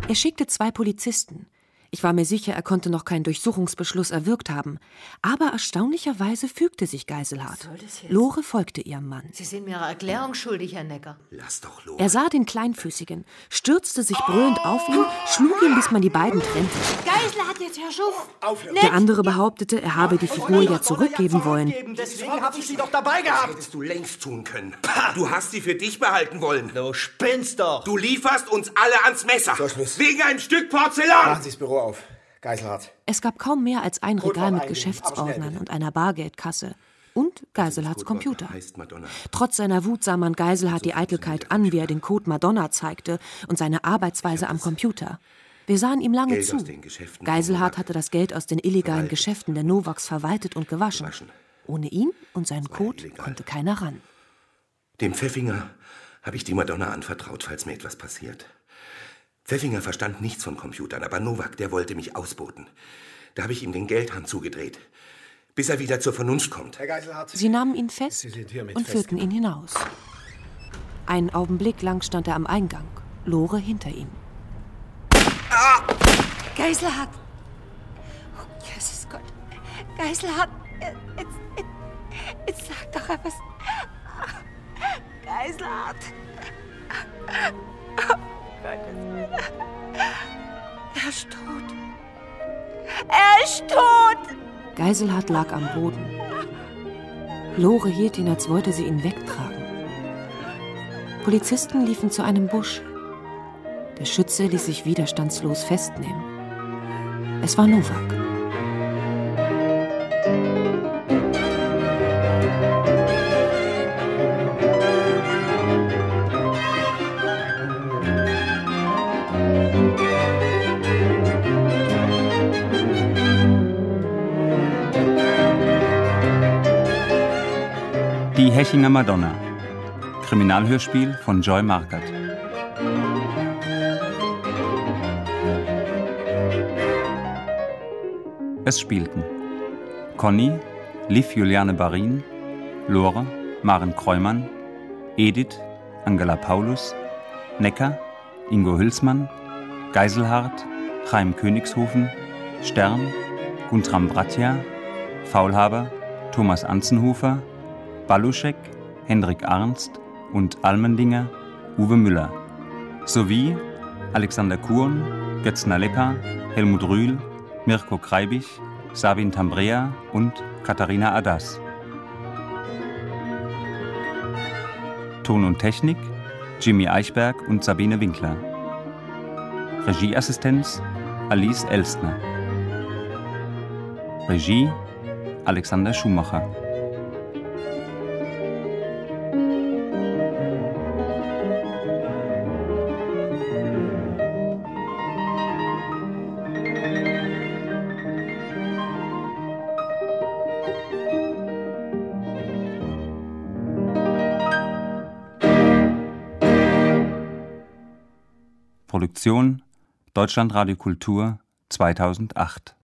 Er schickte zwei Polizisten. Ich war mir sicher, er konnte noch keinen Durchsuchungsbeschluss erwirkt haben. Aber erstaunlicherweise fügte sich Geiselhardt. das? Lore folgte ihrem Mann. Sie sind mir eine Erklärung schuldig, Herr Necker. Lass doch los. Er sah den Kleinfüßigen, stürzte sich brüllend auf ihn, schlug ihn, bis man die beiden trennte. Geisel hat jetzt Herr Schuff. Der andere behauptete, er habe die Figur ja zurückgeben wollen. Deswegen habe ich sie doch dabei gehabt. Hättest du längst tun können. Du hast sie für dich behalten wollen. Du spinnst doch. Du lieferst uns alle ans Messer. Wegen einem Stück Porzellan. Machen Sie das Büro auf. Geiselhardt. Es gab kaum mehr als ein Regal mit Geschäftsordnern und einer Bargeldkasse. Und Geiselhardts Computer. Trotz seiner Wut sah man Geiselhardt die Eitelkeit an, wie er den Code Madonna zeigte und seine Arbeitsweise am Computer. Wir sahen ihm lange zu. Geiselhardt hatte das Geld aus den illegalen Geschäften der Novaks verwaltet und gewaschen. Ohne ihn und seinen Code konnte keiner ran. Dem Pfeffinger habe ich die Madonna anvertraut, falls mir etwas passiert. Pfeffinger verstand nichts von Computern, aber Nowak, der wollte mich ausboten. Da habe ich ihm den Geldhahn zugedreht, bis er wieder zur Vernunft kommt. Herr Geiselhardt, Sie nahmen ihn fest und führten ihn hinaus. Einen Augenblick lang stand er am Eingang, Lore hinter ihm. Geiselhardt! Oh, Jesus Gott. Geiselhardt, äh, jetzt, jetzt, jetzt sag doch etwas. Geiselhardt! Gottes Willen. Er ist tot. Er ist tot! Geiselhardt lag am Boden. Lore hielt ihn, als wollte sie ihn wegtragen. Polizisten liefen zu einem Busch. Der Schütze ließ sich widerstandslos festnehmen. Es war Novak. Die Hechinger Madonna. Kriminalhörspiel von Joy Markert. Es spielten Conny, Liv Juliane Barin, Lore, Maren Kreumann, Edith, Angela Paulus, Necker, Ingo Hülsmann, Geiselhardt, Chaim Königshofen, Stern, Guntram Bratja, Faulhaber, Thomas Anzenhofer, Baluschek, Hendrik Arnst und Almendinger, Uwe Müller, sowie Alexander Kurn, Götz Nalepa, Helmut Rühl, Mirko Kreibich, Sabin Tambrea und Katharina Adas. Ton und Technik Jimmy Eichberg und Sabine Winkler. Regieassistenz Alice Elstner. Regie Alexander Schumacher. Produktion Deutschlandradio Kultur 2008